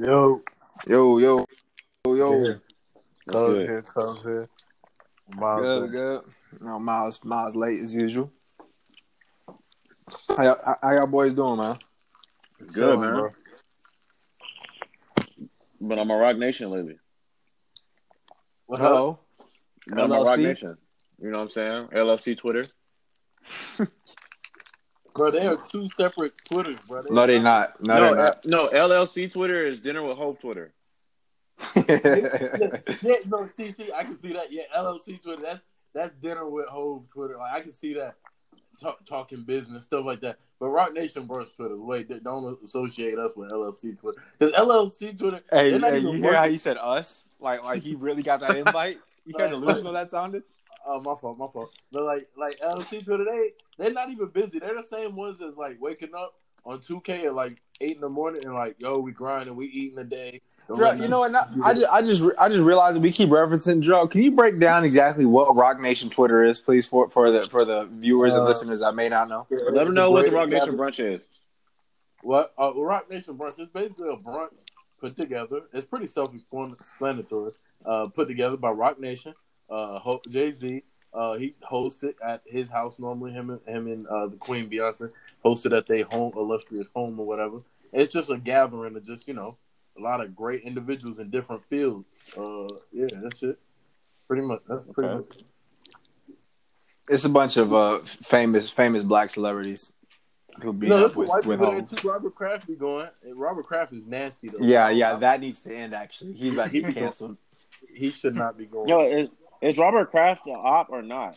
Yo, Yo, yo, yo, yo. Yeah. Cuz good? here, Cuz here. Miles Good, good. No, Miles, Miles late as usual. How y'all, how- how y'all boys doing, man? Good, Chilling, man. bro. But I'm a Roc Nation lately. What? Hello. I'm a Roc Nation. You know what I'm saying? LFC Twitter. Bro, they are two separate Twitters, bro. No, they not. No, no, they're L- no, LLC Twitter is Dinner with Hope Twitter. not. yeah, no, see, see, I can see that. Yeah, LLC Twitter. That's that's dinner with Hope Twitter. Like I can see that talk, talking business stuff like that. But Roc Nation Brunch Twitter. Wait, they don't associate us with LLC Twitter because LLC Twitter. hey, hey, even you hear how he said us? Like, like he really got that invite? You hear how delusional that sounded? Oh, my fault, my fault. But like, like LLC Twitter, today, they're not even busy. They're the same ones that's like waking up on 2K at like eight in the morning and like, yo, we grinding, we eating the day. Dre, you know what? Not, I just, I just, I just realized that we keep referencing Joe. Can you break down exactly what Roc Nation Twitter is, please, for for the for the viewers and Uh, listeners that may not know? Let them know what the Roc Nation brunch is. What? Uh, Roc Nation brunch is basically a brunch put together. It's pretty self-explanatory. Uh, put together by Roc Nation. Uh, Jay Z. Uh, he hosts it at his house normally. Him and him and uh, the Queen Beyonce host it at their home, illustrious home or whatever. It's just a gathering of just you know a lot of great individuals in different fields. Uh, yeah, that's it. Pretty much. That's pretty Okay. much. It's a bunch of uh, famous famous black celebrities who beat No, up with, white with people too. Robert Kraft be going. And Robert Kraft is nasty though. Yeah, yeah, that needs to end. Actually, he's about to get canceled. he should not be going. Yo, is, is Robert Kraft an op or not?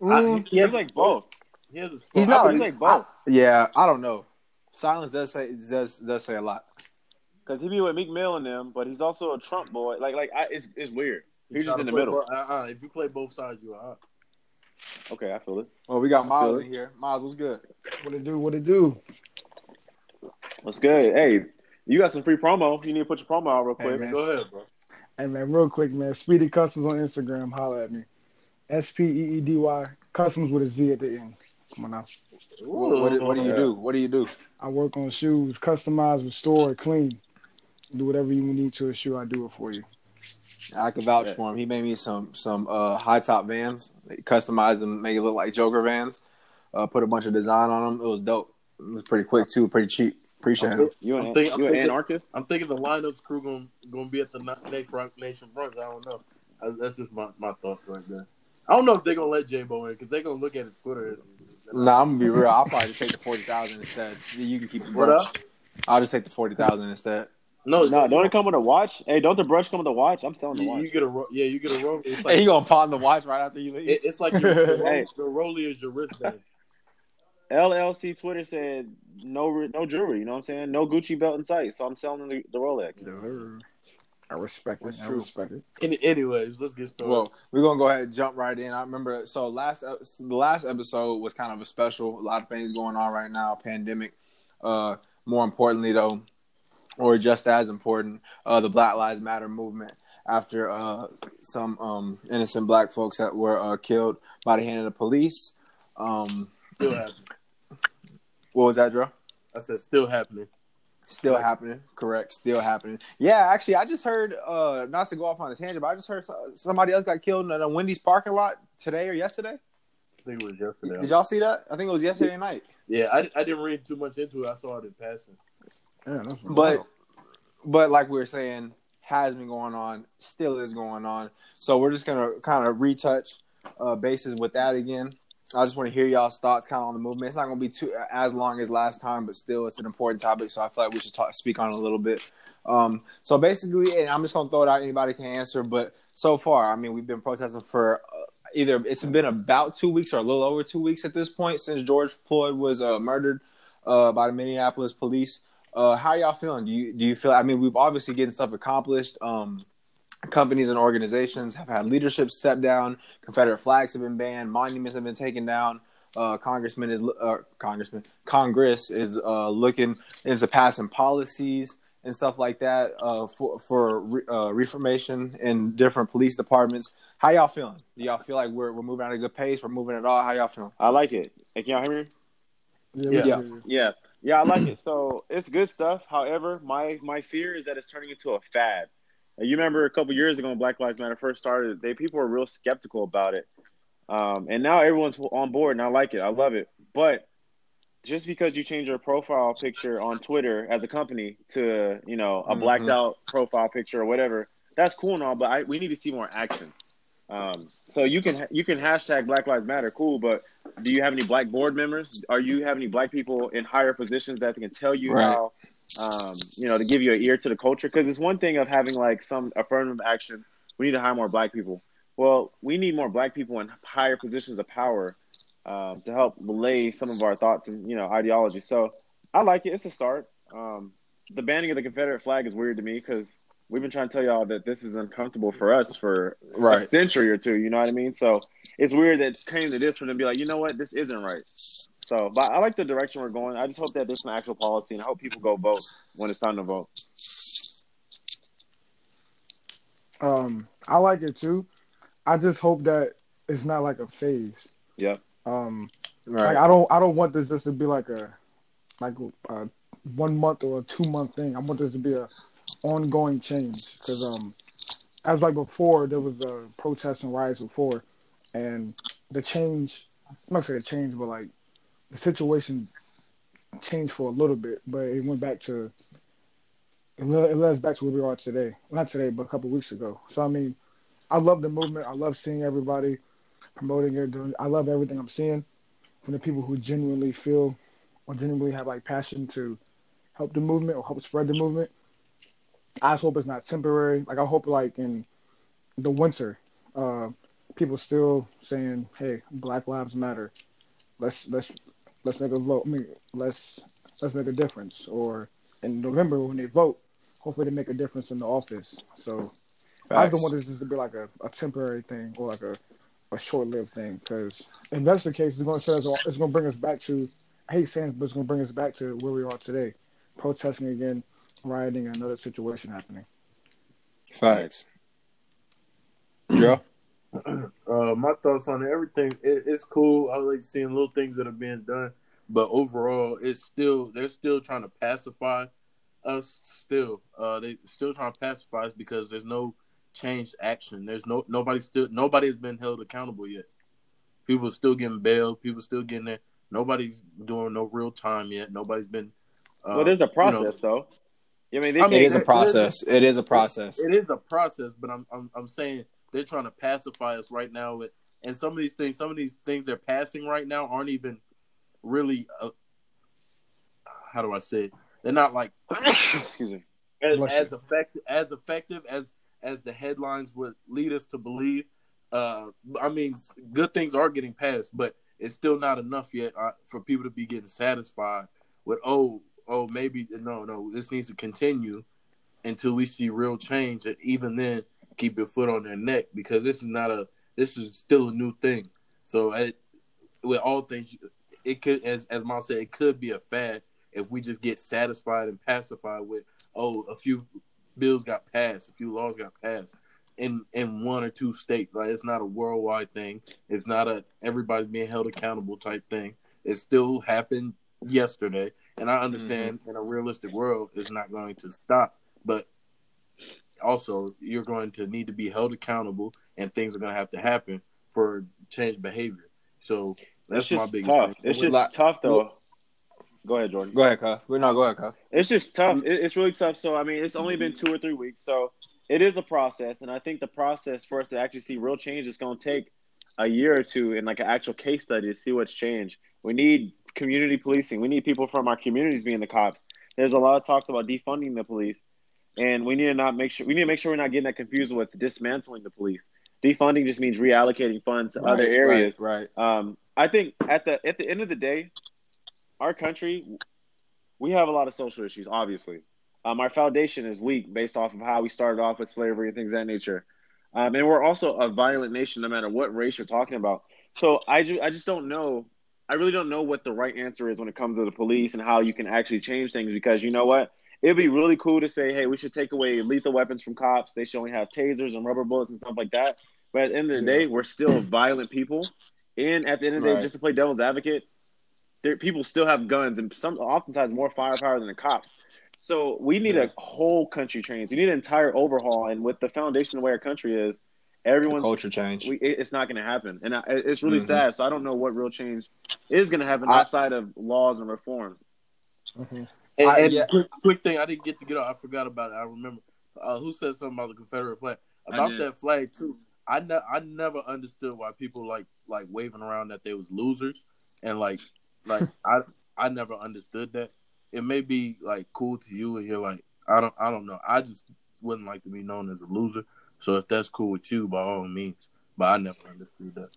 Mm. I- he has He's like both. He has a spot. He's I not. would say both. Yeah, I don't know. Silence does say does does say a lot. Because he be with Meek Mill and them, but he's also a Trump boy. Like, like I, it's it's weird. You He's just in the middle. bo- uh-uh. If you play both sides, you are. Okay, I feel it. Well, we got Miles in here. Miles, what's good? What it do? What it do? What's good? Hey, you got some free promo. You need to put your promo out real Hey, quick. man. Go ahead, bro. Hey man, real quick, man. Speedy Customs on Instagram. Holla at me. S P E E D Y Customs with a Z at the end. Come on now. What, what, do- what do you do? What do you do? I work on shoes, customize, restore, clean. Do whatever you need to a shoe. I do it for you. I can vouch Yeah. for him. He made me some some uh, high top vans, customize them, make it look like Joker vans. Uh, put a bunch of design on them. It was dope. It was pretty quick too, pretty cheap. Appreciate it. You an, I'm think- I'm you an thinking- anarchist? I'm thinking the lineups crew gonna gonna be at the ni- next Roc Nation brunch. I don't know. I, that's just my my thought right there. I don't know if they're gonna let J Bo in because they're gonna look at his Twitter. Nah, I'm gonna be real. I'll probably just take the forty thousand instead. You can keep the What up? I'll just take the forty thousand instead. No, No, don't it come with a watch? Hey, don't the brush come with a watch? I'm selling the You, watch. you get a ro- yeah, you get a roll. It's Hey, like he gonna pawn the watch right after you leave. it, it's like your, the, Hey. the rollie is your wristband. LLC Twitter said no re- no jewelry. You know what I'm saying? No Gucci belt in sight. So I'm selling the, the Rolex. I respect it. That's I true. respect it. Any, anyways, let's get started. Well, we're gonna go ahead and jump right in. I remember so last the last episode was kind of a special. A lot of things going on right now. Pandemic. Uh, more importantly, though, or just as important, uh, the Black Lives Matter movement. After uh, some um, innocent black folks that were uh, killed by the hand of the police. Um, still happening. what was that, Drew? I said still happening. Still happening, correct? Still happening. Yeah, actually, I just heard. Uh, not to go off on a tangent, but I just heard somebody else got killed in a Wendy's parking lot today or yesterday. I think it was yesterday. Did y'all see that? I think it was yesterday night. Yeah, I, I didn't read too much into it. I saw it in passing. Yeah, that's But but like we were saying, has been going on, still is going on. So we're just gonna kind of retouch uh, bases with that again. I just want to hear y'all's thoughts kind of on the movement. It's not gonna be too as long as last time, but still, it's an important topic. So I feel like we should talk, speak on a little bit. Um, so basically, and I'm just gonna throw it out. Anybody can answer, but so far, I mean, we've been protesting for uh, either it's been about two weeks or a little over two weeks at this point since George Floyd was uh, murdered uh, by the Minneapolis police. Uh, how y'all feeling? Do you do you feel? I mean, we've obviously getting stuff accomplished. Um, companies and organizations have had leadership step down. Confederate flags have been banned. Monuments have been taken down. Uh, Congressman is uh, Congressman Congress is uh, looking into passing policies and stuff like that uh, for for re, uh, reformation in different police departments. How y'all feeling? Do y'all feel like we're we're moving at a good pace? We're moving at all? How y'all feeling? I like it. Hey, can y'all hear me? Yeah, we Yeah. can hear you. Yeah. Yeah, I like it. So it's good stuff. However, my my fear is that it's turning into a fad. You remember a couple years ago when Black Lives Matter first started, they people were real skeptical about it, um, and now everyone's on board, and I like it. I love it. But just because you change your profile picture on Twitter as a company to you know a blacked Mhm. out profile picture or whatever, that's cool and all. But I, we need to see more action. Um, so you can you can hashtag Black Lives Matter, cool. But do you have any black board members? Are you have any black people in higher positions that can tell you Right. how, um, you know, to give you an ear to the culture? Because it's one thing of having like some affirmative action. We need to hire more black people. Well, we need more black people in higher positions of power um, to help relay some of our thoughts and you know ideology. So I like it. It's a start. Um, the banning of the Confederate flag is weird to me because we've been trying to tell y'all that this is uncomfortable for us for a century or two. You know what I mean? So it's weird that it came to this for them to be like, you know what, this isn't right. So, but I like the direction we're going. I just hope that there's some actual policy, and I hope people go vote when it's time to vote. Um, I like it too. I just hope that it's not like a phase. Yeah. Um, Right. like I don't, I don't want this just to be like a, like a one month or a two month thing. I want this to be a ongoing change because um, as like before there was a protests and riots before, and the change, I'm not saying the change, but like the situation changed for a little bit, but it went back to it led, us back to where we are today. Well, not today, but a couple weeks ago. So I mean, I love the movement. I love seeing everybody promoting it. Doing, I love everything I'm seeing from the people who genuinely feel or genuinely have like passion to help the movement or help spread the movement. I just hope it's not temporary. Like I hope like in the winter, uh, people still saying, "Hey, Black Lives Matter. Let's let's let's make a vote. I mean, let's let's make a difference." Or in November when they vote, hopefully they make a difference in the office. So I don't want this to be like a, a temporary thing or like a, a short lived thing because if that's the case, it's going to us, it's going to bring us back to. I hate saying, it, but it's going to bring us back to where we are today, protesting again, rioting, another situation happening. Facts. Joe. Uh, my thoughts on everything. It, it's cool. I like seeing little things that are being done, but overall, it's still they're still trying to pacify us. Still, uh, they still trying to pacify us because there's no changed action. There's no nobody still nobody has been held accountable yet. People are still getting bail. People are still getting there. Nobody's doing no real time yet. Nobody's been. Uh, well, there's a you know, process though. I mean, they I mean, It is a it- it process. It is a process. it is a process, but I'm I'm I'm saying they're trying to pacify us right now with and some of these things some of these things they're passing right now aren't even really uh, how do I say it? They're not like excuse me. as, as effective as effective as as the headlines would lead us to believe. Uh, I mean, good things are getting passed, but it's still not enough yet uh, for people to be getting satisfied with oh oh maybe no no this needs to continue until we see real change, and even then keep your foot on their neck because this is not a this is still a new thing. So I, with all things, it could as as Miles said, it could be a fad if we just get satisfied and pacified with oh a few bills got passed, a few laws got passed in in one or two states. Like it's not a worldwide thing. It's not a everybody's being held accountable type thing. It still happened yesterday, and I mm-hmm. understand in a realistic world it's not going to stop, but also you're going to need to be held accountable, and things are going to have to happen for change behavior. So that's It's my just biggest tough. thing. It's Well, just like- tough though. Go ahead, Jordan. Go ahead, Cuff. We no, go ahead, Cuff. It's just tough. Mm. It's really tough. So I mean, it's only been two or three weeks, so it is a process, and I think the process for us to actually see real change is going to take a year or two in like an actual case study to see what's changed. We need community policing. We need people from our communities being the cops. There's a lot of talks about defunding the police, and we need to not make sure we need to make sure we're not getting that confused with dismantling the police. Defunding just means reallocating funds to other Right, areas. Right. Um, I think at the at the end of the day, our country, we have a lot of social issues. Obviously, um, our foundation is weak based off of how we started off with slavery and things of that nature. Um, and we're also a violent nation, no matter what race you're talking about. So I, ju- I just don't know. I really don't know what the right answer is when it comes to the police and how you can actually change things. Because you know what, it'd be really cool to say, hey, we should take away lethal weapons from cops. They should only have tasers and rubber bullets and stuff like that. But at the end of the day, we're still violent people. And at the end of the day, just to play devil's advocate, there, people still have guns and some oftentimes more firepower than the cops. So we need Yeah. a whole country change. You need an entire overhaul. And with the foundation of where our country is, everyone's culture change. We, it- it's not going to happen, and I, it's really Mhm. sad. So I don't know what real change is going to happen I- outside of laws and reforms. Mhm. And, I- and yeah. quick, quick thing, I didn't get to get out. I forgot about it. I remember uh, who said something about the Confederate flag. About that flag too. I ne- I never understood why people like like waving around that they was losers and like like I I never understood that. It may be like cool to you and you're like I don't I don't know. I just wouldn't like to be known as a loser. So if that's cool with you, by all means. But I never understood that.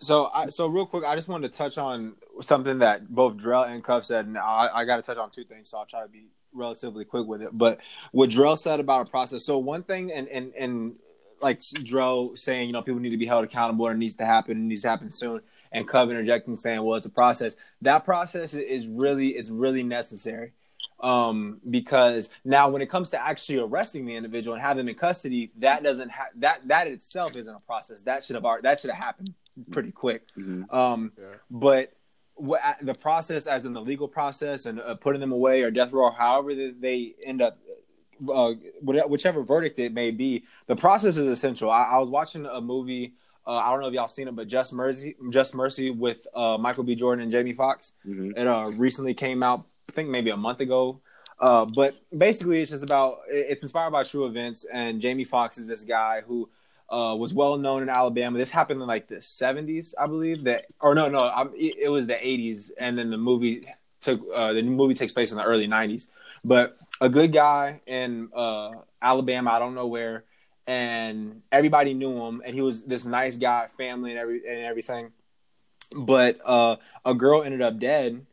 So, I, so real quick, I just wanted to touch on something that both Drell and Cuff said, and I, I got to touch on two things. So I'll try to be relatively quick with it. But what Drell said about a process. So one thing, and and and like Drell saying, you know, people need to be held accountable, and it needs to happen, it needs to happen soon. And Cub interjecting, saying, well, it's a process. That process is really, it's really necessary. Um, because now when it comes to actually arresting the individual and have them in custody, that doesn't have that that itself isn't a process. That should have that should have happened pretty quick. Mhm. Um, Yeah. but what, the process, as in the legal process and uh, putting them away or death row, however they, they end up, uh, whichever verdict it may be, the process is essential. I, I was watching a movie. Uh, I don't know if y'all seen it, but Just Mercy, Just Mercy with uh, Michael B. Jordan and Jamie Foxx. Mhm. It uh, recently came out, I think maybe a month ago. Uh, but basically, it's just about it's inspired by true events, and Jamie Foxx is this guy who uh, was well known in Alabama. This happened in like the '70s, I believe. That or no, no, I'm, it, was the '80s, and then the movie took uh, the movie takes place in the early '90s. But a good guy in uh, Alabama, I don't know where, and everybody knew him, and he was this nice guy, family, and every and everything. But uh, a girl ended up dead,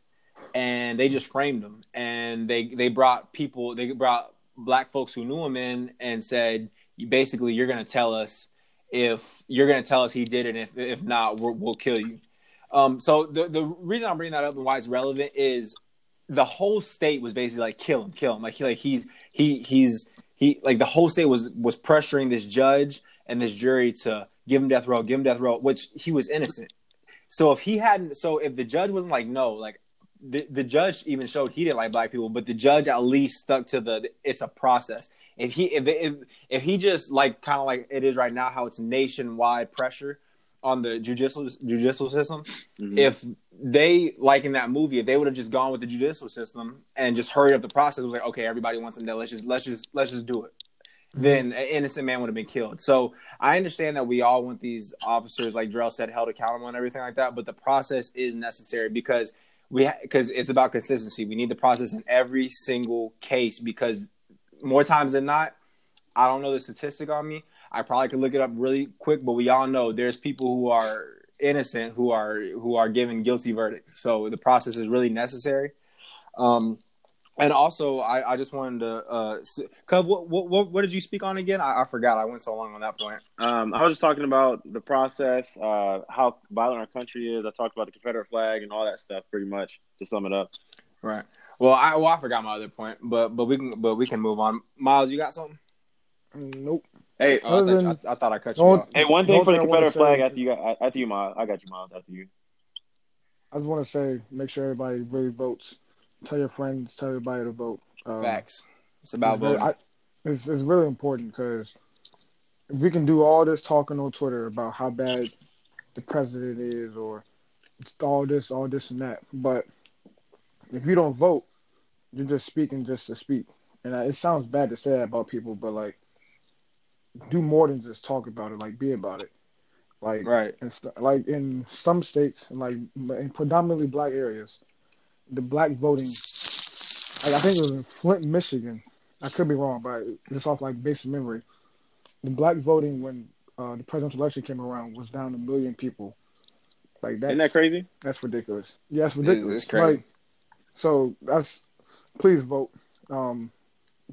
and they just framed him, and they they brought people, they brought black folks who knew him in, and said, basically, you're gonna tell us if you're gonna tell us he did it, if if not, we'll, we'll kill you. Um, so the the reason I'm bringing that up and why it's relevant is the whole state was basically like kill him, kill him. Like he like he's he he's he like the whole state was was pressuring this judge and this jury to give him death row, give him death row, which he was innocent. So if he hadn't, so if the judge wasn't like no, like the the judge even showed he didn't like black people, but the judge at least stuck to the it's a process. If he if if if he just like kind of like it is right now, how it's nationwide pressure on the judicial judicial system, Mhm. if they like in that movie, if they would have just gone with the judicial system and just hurried up the process, was like, okay, everybody wants him dead. Let's just let's just let's just do it. Then an innocent man would have been killed. So I understand that we all want these officers, like Drell said, held accountable and everything like that. But the process is necessary because we because it's about consistency. We need the process in every single case because more times than not, I don't know the statistic on me. I probably could look it up really quick, but we all know there's people who are innocent who are who are given guilty verdicts. So the process is really necessary. Um, and also, I, I just wanted to, uh, Cub, what, what what what did you speak on again? I, I forgot. I went so long on that point. Um, I was just talking about the process, uh, how violent our country is. I talked about the Confederate flag and all that stuff, pretty much to sum it up. Right. Well, I well I forgot my other point, but but we can but we can move on. Miles, you got something? Nope. Hey, Oh, I, thought you, I, I thought I cut you off. hey, one thing for the thing I wanna Confederate flag say- after you got after you, Miles. I got you, Miles. After you. I just want to say, make sure everybody really votes. Tell your friends, tell everybody to vote. Um, Facts. It's about it's, very- voting. I- it's, it's really important because if we can do all this talking on Twitter about how bad the president is or all this, all this and that, but if you don't vote, you're just speaking just to speak. And I, it sounds bad to say that about people, but like, do more than just talk about it. Like, be about it. Like, right. and so, like in some states, and like in predominantly black areas, the black voting. Like, I think it was in Flint, Michigan. I could be wrong, but just off like basic memory, the black voting when uh, the presidential election came around was down a million people. Like that's Isn't that crazy? that's ridiculous. Yeah, is- ridiculous. it's crazy. Like, so that's please vote. Um,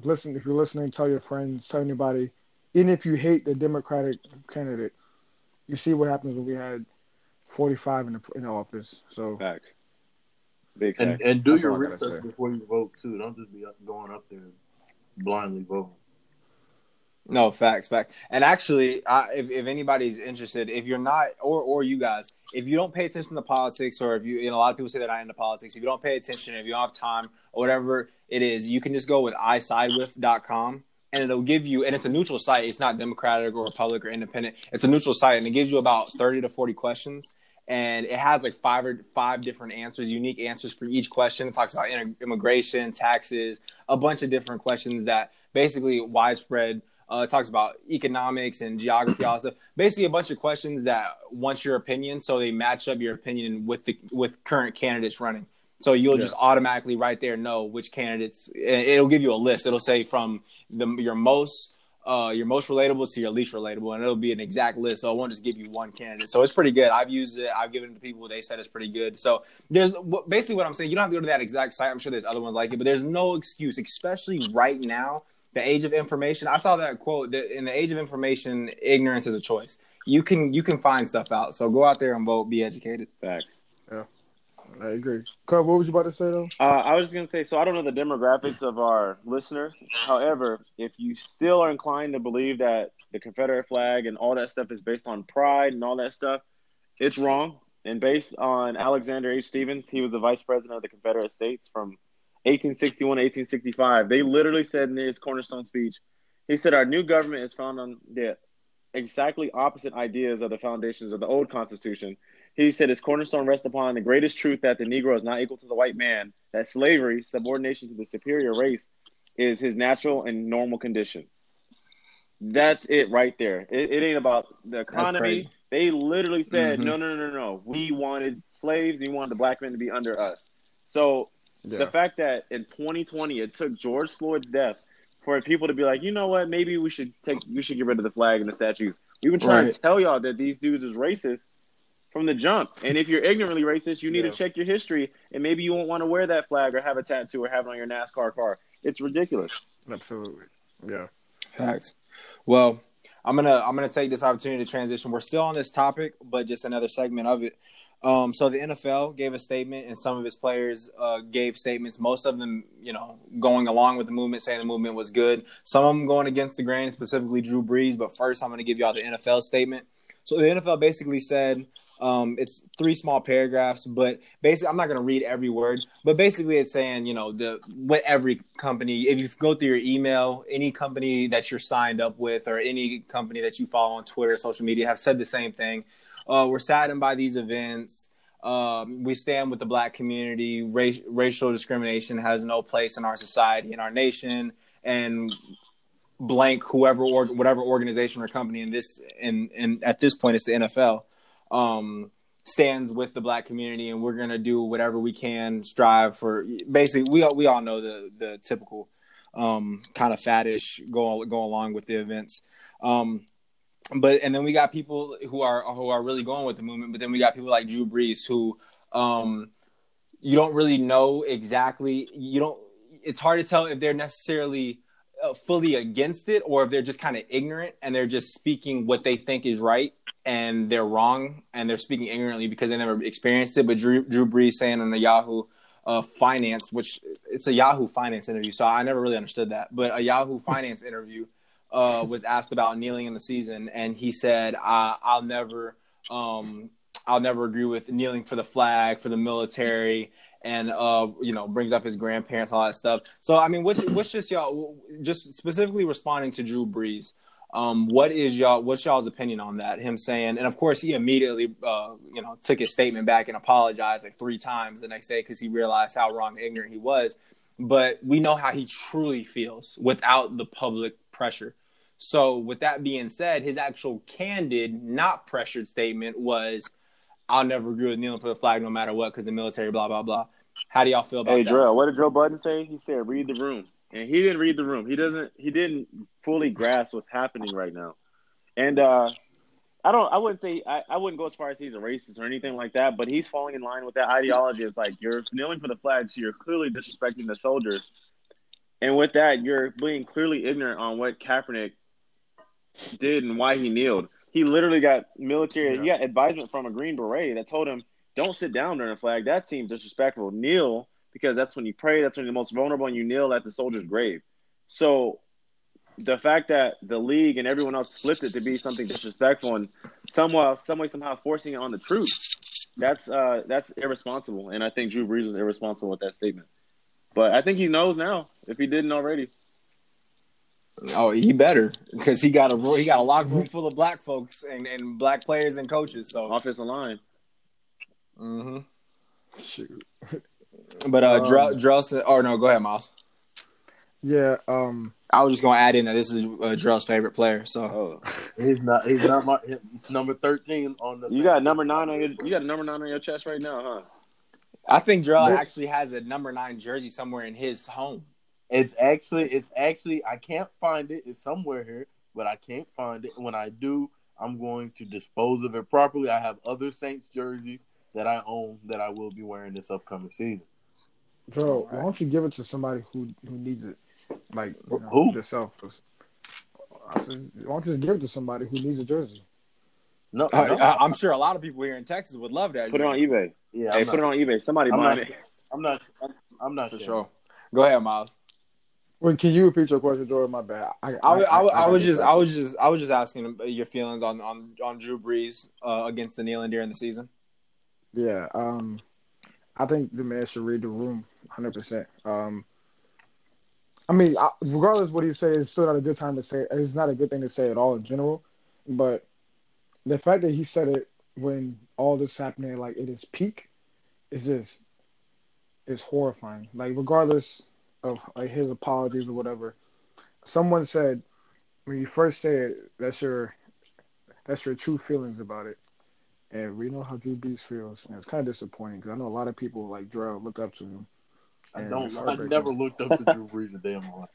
listen if you're listening, tell your friends, tell anybody. Even if you hate the Democratic candidate, you see what happens when we had 45 in the in the office. So Facts. Big And facts. and do That's your all I gotta research before you vote too. Don't just be up- going up there blindly voting. No facts, facts. And actually, I, if, if anybody's interested, if you're not, or or you guys, if you don't pay attention to politics, or if you, you know, a lot of people say they're not into politics. If you don't pay attention, if you don't have time, or whatever it is, you can just go with isidewith.com and it'll give you, and it's a neutral site. It's not Democratic or Republic or Independent. It's a neutral site, and it gives you about thirty to forty questions, and it has like five or five different answers, unique answers for each question. It talks about immigration, taxes, a bunch of different questions that basically widespread uh, it talks about economics and geography, all stuff. Basically, a bunch of questions that want your opinion, so they match up your opinion with the with current candidates running. So you'll yeah. just automatically right there know which candidates. It'll give you a list. It'll say from the your most uh, your most relatable to your least relatable, and it'll be an exact list. So I won't just give you one candidate. So it's pretty good. I've used it. I've given it to people. They said it's pretty good. So there's basically what I'm saying. You don't have to go to that exact site. I'm sure there's other ones like it, but there's no excuse, especially right now the age of information. I saw that quote that in the age of information, ignorance is a choice. You can you can find stuff out. So go out there and vote. Be educated. Back. Yeah, I agree. Cub, what was you about to say though? Uh, I was just gonna say. So I don't know the demographics of our listeners. However, if you still are inclined to believe that the Confederate flag and all that stuff is based on pride and all that stuff, it's wrong. And based on Alexander H. Stephens, he was the vice president of the Confederate States from 1861 1865. They literally said in his cornerstone speech, he said, Our new government is founded on the exactly opposite ideas of the foundations of the old Constitution. He said his cornerstone rests upon the greatest truth that the Negro is not equal to the white man, that slavery, subordination to the superior race, is his natural and normal condition. That's it right there. It, it ain't about the economy. They literally said, mm-hmm. no, no, no, no, no. We wanted slaves. We wanted the black men to be under us. So yeah. The fact that in 2020 it took George Floyd's death for people to be like, you know what, maybe we should take we should get rid of the flag and the statues. We've been trying right. to tell y'all that these dudes is racist from the jump. And if you're ignorantly racist, you need yeah. to check your history and maybe you won't want to wear that flag or have a tattoo or have it on your NASCAR car. It's ridiculous. Absolutely. Yeah. Facts. Well, I'm gonna I'm gonna take this opportunity to transition. We're still on this topic, but just another segment of it. Um, so the NFL gave a statement, and some of its players uh, gave statements. Most of them, you know, going along with the movement, saying the movement was good. Some of them going against the grain, specifically Drew Brees. But first, I'm going to give y'all the NFL statement. So the NFL basically said um, it's three small paragraphs, but basically, I'm not going to read every word. But basically, it's saying, you know, the what every company, if you go through your email, any company that you're signed up with, or any company that you follow on Twitter, social media, have said the same thing uh, we're saddened by these events. Um, we stand with the black community. Race, racial discrimination has no place in our society, in our nation, and blank whoever or whatever organization or company in this and and at this point it's the NFL um, stands with the black community, and we're gonna do whatever we can, strive for. Basically, we all, we all know the the typical um, kind of faddish go go along with the events. Um, but and then we got people who are who are really going with the movement. But then we got people like Drew Brees who um, you don't really know exactly. You don't. It's hard to tell if they're necessarily uh, fully against it or if they're just kind of ignorant and they're just speaking what they think is right and they're wrong and they're speaking ignorantly because they never experienced it. But Drew, Drew Brees saying on the Yahoo uh, Finance, which it's a Yahoo Finance interview, so I never really understood that. But a Yahoo Finance interview uh, was asked about kneeling in the season, and he said, "I'll never, um, I'll never agree with kneeling for the flag for the military." And uh, you know, brings up his grandparents, all that stuff. So, I mean, what's what's just y'all, just specifically responding to Drew Brees? Um, what is y'all what's y'all's opinion on that? Him saying, and of course, he immediately, uh, you know, took his statement back and apologized like three times the next day because he realized how wrong, ignorant he was. But we know how he truly feels without the public pressure. So, with that being said, his actual candid, not pressured statement was, "I'll never agree with kneeling for the flag, no matter what, because the military, blah blah blah." How do y'all feel about hey, that? Hey, Drill, what did Joe Budden say? He said, "Read the room," and he didn't read the room. He doesn't. He didn't fully grasp what's happening right now. And uh, I don't. I wouldn't say. I, I wouldn't go as far as he's a racist or anything like that. But he's falling in line with that ideology. It's like you're kneeling for the flag, so you're clearly disrespecting the soldiers. And with that, you're being clearly ignorant on what Kaepernick did and why he kneeled. He literally got military. Yeah. He got advisement from a Green Beret that told him, "Don't sit down during a flag. That seems disrespectful. Kneel because that's when you pray. That's when you're most vulnerable, and you kneel at the soldier's grave." So, the fact that the league and everyone else flipped it to be something disrespectful and somehow, some way, somehow forcing it on the troops, that's uh, that's irresponsible. And I think Drew Brees was irresponsible with that statement. But I think he knows now if he didn't already. Oh, he better because he got a he got a locker room full of black folks and, and black players and coaches. So, Offensive line. hmm Shoot. but uh, Um, Drell, Drell said, "Oh no, go ahead, Miles." Yeah. Um. I was just gonna add in that this is uh, Drell's favorite player. So, Oh, He's not. He's not my number thirteen on the. you got number nine on your you got a number nine on your chest right now, huh? I think Drell Nope. actually has a number nine jersey somewhere in his home. It's actually. It's actually. I can't find it. It's somewhere here, but I can't find it. When I do, I'm going to dispose of it properly. I have other Saints jerseys that I own that I will be wearing this upcoming season. Joe, why don't you give it to somebody who who needs it, like you know, Who? yourself? I said, why don't you just give it to somebody who needs a jersey? No, I, no. I, I'm sure a lot of people here in Texas would love that. Put it on eBay. yeah, hey, I'm put it on eBay. Somebody I'm buying not, it. I'm not. I'm not for sure. sure. Go ahead, Miles. Wait, can you repeat your question, Jordan? My bad. I, I, was- I, was- I was just I I was just I was just asking your feelings on on on Drew Brees uh, against the kneeling during the season. yeah. Um, I think the man should read the room, hundred percent. Um, I mean, I, regardless of what he says, it's still not a good time to say. It's not a good thing to say at all in general. But the fact that he said it when all this happening, like at its peak, is just is horrifying. Like regardless of like his apologies or whatever, someone said when you first say it, that's your that's your true feelings about it. And we know how Drew Brees feels, and it's kind of disappointing because I know a lot of people like Drell look up to him. I don't. I never looked up to Drew Brees a day in my life,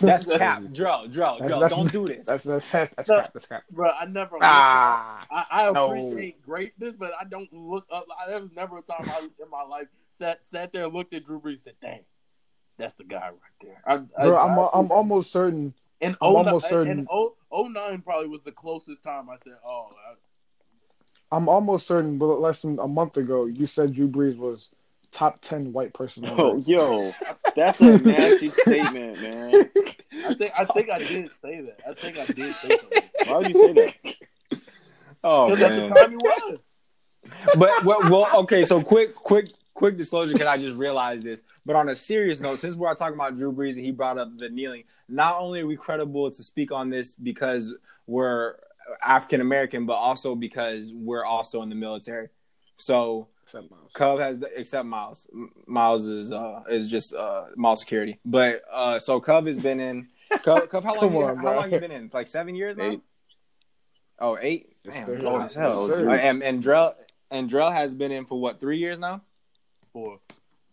That's cap, Dro, Dro, That's- Dro. that's- Don't do this. That's that's that's that's, No. cap, that's cap. bro. I never. Ah, I, I no. appreciate greatness, but I don't look up. I, there was never a time I, in my life sat sat there and looked at Drew Brees and said, "Dang, that's the guy right there." I, I, bro, I'm I'm almost certain. And I'm 09 almost certain- In 0, 09 probably was the closest time I said, "Oh, I, I'm almost certain, but less than a month ago, you said Drew Brees was top ten white person. Oh, yo, that's a nasty statement, man. I think I think I did say that. I think I did say that Why would you say that? oh because at man. the time he was." but well, well, okay. So quick, quick, quick disclosure. Because I just realized this. But on a serious note, since we're talking about Drew Brees and he brought up the kneeling, not only are we credible to speak on this because we're African American, but also because we're also in the military. So Except Miles. Cub has the, except Miles. Miles is uh is just uh Miles security. But uh so Cub has been in Cub, Cub how long you, on, how bro. long you been in? Like seven years now? Eight. Oh, eight? Damn, sir. old as hell. Yes. And and Drell and Drell has been in for what, three years now? Four.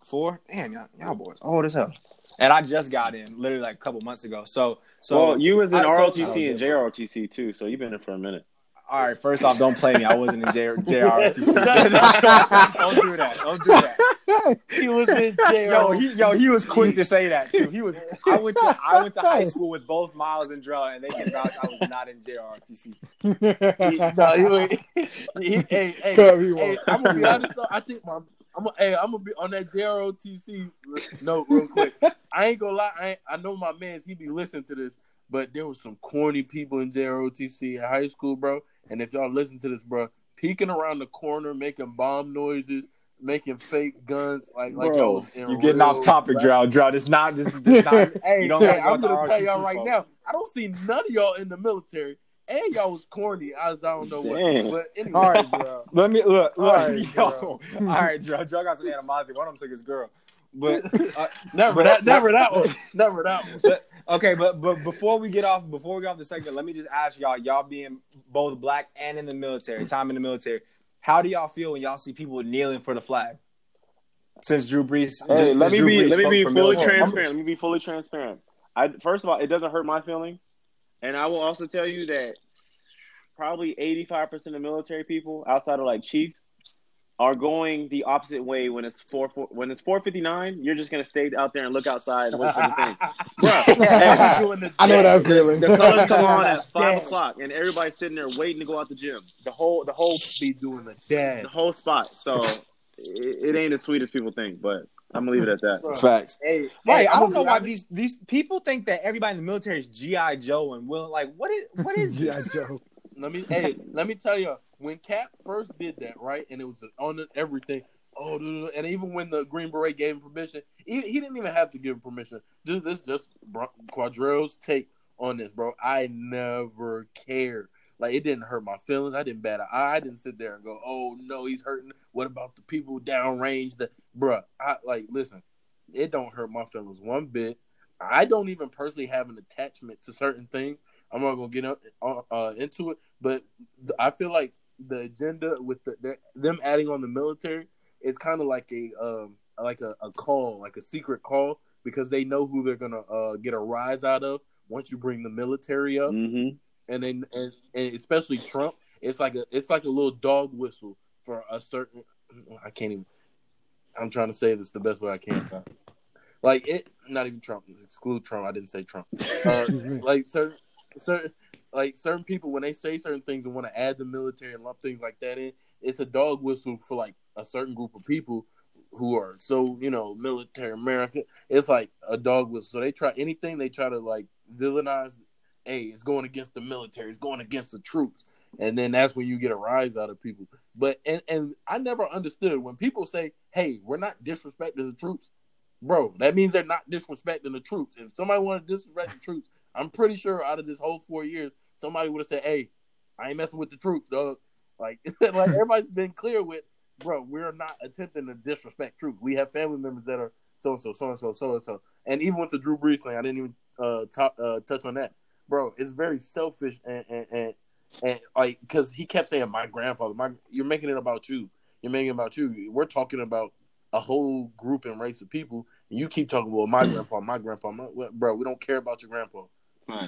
Four? Damn, y'all, y'all boys old as hell. And I just got in literally like a couple months ago. So so well, you was in I- ROTC so- and JROTC too, so you've been in for a minute. All right, first off, don't play me. I wasn't in J- JROTC. don't do that. Don't do that. he was in jail. Yo, he yo, he was quick to say that too. He was. I went to I went to high school with both Miles and Drell, and they can vouch I was not in JRTC. He- no, he, was- he, hey, hey, he hey. I'm gonna be honest though. I think my, I'm, gonna- hey, I'm gonna be on that JROTC note real quick. I ain't gonna lie. I, ain't, I know my man's he be listening to this, but there was some corny people in JROTC in high school, bro. And if y'all listen to this, bro, peeking around the corner, making bomb noises, making fake guns, like like Bro, y'all was in You getting off topic, rap. Drell. Drell, this not this, this not. Hey, You don't hey, gotta I'm gonna tell y'all right ROTC now. I don't see none of y'all in the military, and y'all was corny as I don't know what. Damn. But anyway, All right, bro. Let me look. look All right, yo, bro. all right, Drell. Drell got some animosity. One of them took his girl, but uh, never But- that, never that one, never that one. but okay, but but before we get off, before we get off the segment, let me just ask y'all, y'all being both black and in the military, time in the military, how do y'all feel when y'all see people kneeling for the flag? Since Drew Brees, Hey, since let me Drew be Brees let me spoke be fully military transparent. Let me be fully transparent. I first of all, it doesn't hurt my feelings, and I will also tell you that probably eighty five percent of military people outside of like chiefs are going the opposite way when it's four, four when it's four fifty nine. You're just gonna stay out there and look outside and wait for the thing, bro. Doing the I know that feeling. The colors come on at five Yeah. o'clock, and everybody's sitting there waiting to go out the gym. The whole the whole Be doing the the whole spot. So it, it ain't as sweet as people think, but I'm gonna leave it at that. Bro, Facts. Hey, Right, hey, I don't know why honest. these these people think that everybody in the military is GI Joe and will like what is what is G.I. Joe. Let me hey, let me tell you, when Cap first did that, right, and it was on the, everything. Oh, and even when the Green Beret gave him permission, he, he didn't even have to give him permission. This, just bro, Quadrill's take on this, bro. I never cared. Like it didn't hurt my feelings. I didn't bat an eye. I didn't sit there and go, "Oh no, he's hurting." What about the people downrange? That, bruh, I like listen. It don't hurt my feelings one bit. I don't even personally have an attachment to certain things. I'm not gonna get up, uh, uh, into it, but I feel like the agenda with the, their- them adding on the military, it's kind of like a um, like a, a call, like a secret call, because they know who they're gonna uh, get a rise out of once you bring the military up, Mm-hmm. and then and, and especially Trump, it's like a it's like a little dog whistle for a certain. I can't even. I'm trying to say this the best way I can. Like it, not even Trump. Exclude Trump. I didn't say Trump. Uh, like certain certain like certain people when they say certain things and want to add the military and lump things like that in, it's a dog whistle for like a certain group of people who are so you know military America. It's like a dog whistle. So they try anything they try to like villainize. Hey, it's going against the military. It's going against the troops, and then that's when you get a rise out of people. But and and I never understood when people say, "Hey, we're not disrespecting the troops." Bro, that means they're not disrespecting the troops. If somebody want to disrespect the troops, I'm pretty sure out of this whole four years, somebody would have said, "Hey, I ain't messing with the troops, dog." Like, like everybody's been clear with, bro. We're not attempting to disrespect troops. We have family members that are so and so, so and so, so and so, and even with the Drew Brees thing, I didn't even uh, uh touch on that, bro. It's very selfish and and and, and like because he kept saying my grandfather. My you're making it about you. You're making it about you. We're talking about a whole group and race of people, and you keep talking about my grandpa, my grandpa, my, bro. We don't care about your grandpa.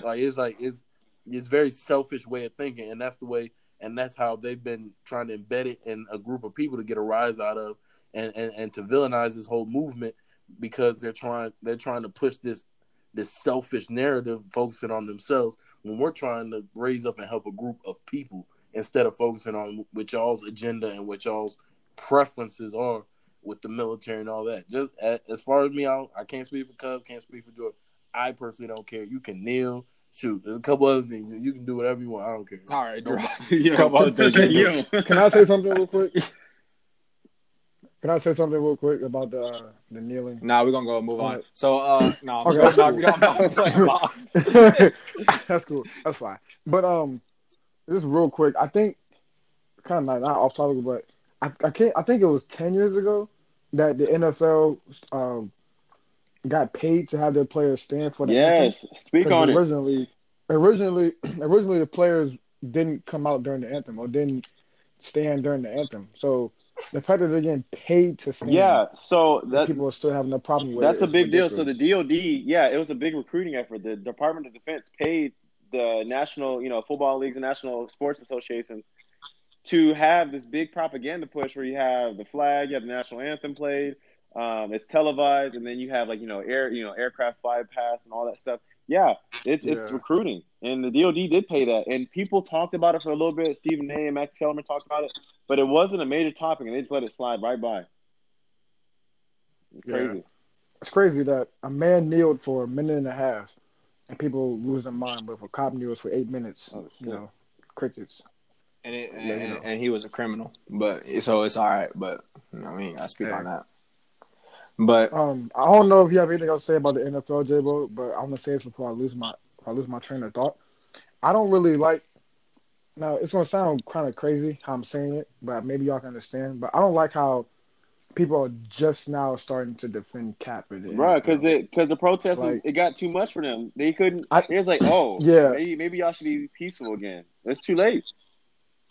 Like it's like it's it's very selfish way of thinking, and that's the way, and that's how they've been trying to embed it in a group of people to get a rise out of, and and, and to villainize this whole movement because they're trying they're trying to push this this selfish narrative, focusing on themselves when we're trying to raise up and help a group of people instead of focusing on what y'all's agenda and what y'all's preferences are with the military and all that. Just as far as me, I, I can't speak for Cub, can't speak for Jordan. I personally don't care. You can kneel, shoot. There's a couple other things. You can do whatever you want. I don't care. All right, drop. Yo. Couple other things. Yo. Can I say something real quick? Can I say something real quick about the uh, the kneeling? Nah, we're gonna go move on. So, uh, no, we Okay. don't, no, we don't, no, I'm playing ball. That's cool. That's fine. But um, just real quick, I think kind of not, not off topic, but I, I can't. I think it was ten years ago that the NFL um got paid to have their players stand for the anthem. Yes, speak on it. originally, originally, originally the players didn't come out during the anthem or didn't stand during the anthem. So the fact that they're getting paid to stand, Yeah, so that people are still having a problem with. that's a big deal. So the. DoD, yeah, it was a big recruiting effort. The Department of Defense paid the national, you know, football leagues and national sports associations to have this big propaganda push where you have the flag, you have the national anthem played, um, it's televised, and then you have like you know air, you know, aircraft bypass and all that stuff. Yeah, it's it's recruiting, and the DoD did pay that, and people talked about it for a little bit. Stephen A. and Max Kellerman talked about it, but it wasn't a major topic, and they just let it slide right by. It's Yeah. crazy. It's crazy that a man kneeled for a minute and a half, and people lose their mind. But if a cop kneels for eight minutes, Oh, you know, crickets. And, it, and, Yeah, you know. and he was a criminal, but so it's all right. But you know, we ain't gotta speak Yeah. on that. But Um, I don't know if you have anything else to say about the NFL, J-Bo, but I'm gonna say this before I lose my if I lose my train of thought. I don't really like. Now it's gonna sound kind of crazy how I'm saying it, but maybe y'all can understand. But I don't like how people are just now starting to defend Cap. in the Right, because it because the protests Like- it got too much for them. They couldn't. I- it was like, oh, Yeah. maybe maybe y'all should be peaceful again. It's too late.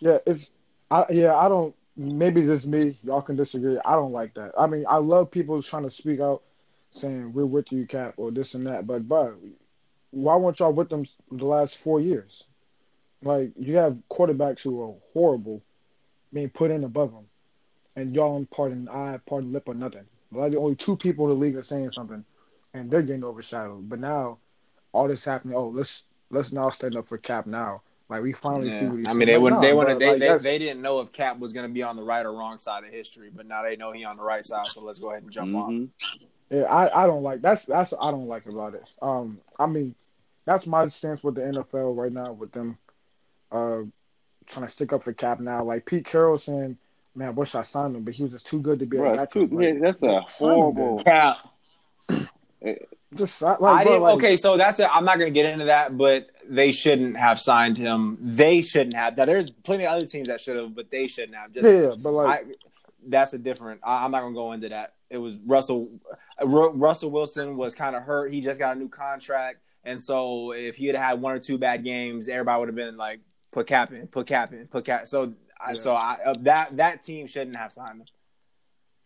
Yeah, it's I yeah, I don't maybe just me, y'all can disagree. I don't like that. I mean, I love people trying to speak out saying we're with you, Cap, or this and that, but but why weren't y'all with them the last four years? Like you have quarterbacks who are horrible being put in above them. And y'all on part an eye, part lip or nothing. Like only two people in the league are saying something and they're getting overshadowed. But now all this happening, oh let's let's now stand up for Cap now Like we finally see what he's. I mean, they wouldn't. nah, They wouldn't. They, like, they, they didn't know if Cap was going to be on the right or wrong side of history, but now they know he on the right side. So let's go ahead and jump on. Mhm. Yeah, I, I don't like that's that's I don't like about it. Um, I mean, that's my stance with the NFL right now with them, uh, trying to stick up for Cap now. Like Pete Carroll saying, "Man, I wish I signed him, but he was just too good to be Bro, a it's too, backup." yeah, that's a horrible. Cap. Just like, I bro, didn't. like, okay, so that's it. I'm not going to get into that, but they shouldn't have signed him. They shouldn't have. Now, there's plenty of other teams that should have, but they shouldn't have. Just, yeah, yeah, but like, I, that's a different. I, I'm not going to go into that. It was Russell. Ru- Russell Wilson was kind of hurt. He just got a new contract, and so if he had had one or two bad games, everybody would have been like, "Put Cap in, put Cap in, put Cap." So, I, so I, uh, that that team shouldn't have signed him.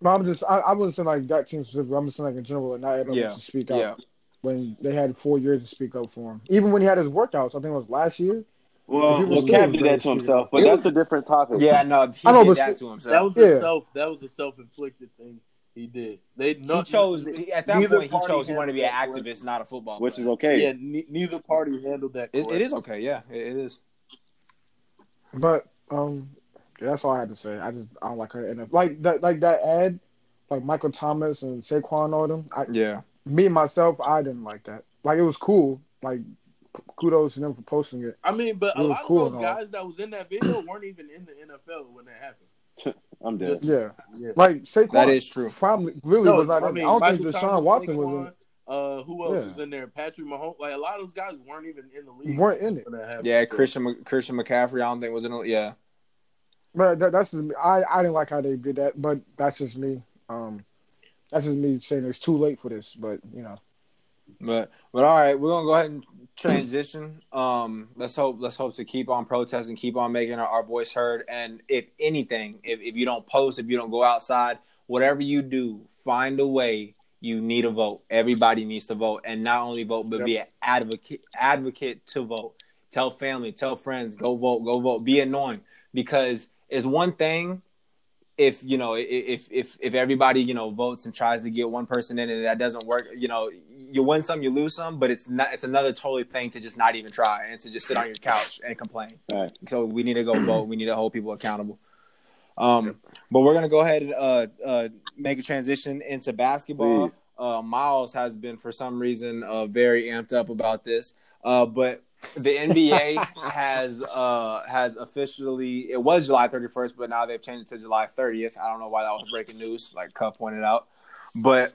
No, I'm just I, I wasn't saying like that team specifically. I'm just saying like in general, and not everyone Yeah, to speak out Yeah, when they had four years to speak up for him. Even when he had his workouts, I think it was last year. Well, well, still Cap did that to himself, but It that's a different topic. yeah. No, he I know, did but that s- to himself. That was Yeah. a self. That was a self-inflicted thing he did. They he no, chose he- at that neither point. He chose he wanted to be an activist, not a football. which is okay. Yeah, ne- neither party handled that. It, it correctly. is okay. Yeah, it, it is. But um, yeah, that's all I had to say. I just I don't like her enough. Like that, like that ad, like Michael Thomas and Saquon and all them. I, Yeah, me myself, I didn't like that. Like it was cool. Like kudos to them for posting it. I mean, but It a lot cool of those and all. guys that was in that video weren't even in the NFL when that happened. I'm dead. Just- Yeah, Yeah. like Saquon. that is true. probably really No, was not. I mean, I don't Michael think Deshaun Thomas, Watson was Saquon, uh, who else Yeah. was in there? Patrick Mahomes. Like a lot of those guys weren't even in the league weren't in it. when happened. Yeah, So- Christian Christian McCaffrey. I don't think was in. a- Yeah, But that, that's just, me. I I didn't like how they did that. But that's just me. Um, that's just me saying it's too late for this. But you know, but but all right, we're gonna go ahead and transition. Um, let's hope let's hope to keep on protesting, keep on making our, our voice heard. And if anything, if if you don't post, if you don't go outside, whatever you do, find a way. You need a vote. Everybody needs to vote, and not only vote, but be an advocate advocate to vote. Tell family, tell friends, go vote, go vote. Be annoying because it's one thing if you know if if if everybody you know votes and tries to get one person in and that doesn't work you know you win some you lose some but it's not it's another totally thing to just not even try and to just sit on your couch and complain. Right. so we need to go vote. We need to hold people accountable. Um but we're gonna go ahead and uh uh make a transition into basketball. Uh miles has been for some reason uh very amped up about this. Uh but the NBA has uh has officially it was July 31st, but now they've changed it to July 30th. I don't know why that was breaking news, like Cuff pointed out. But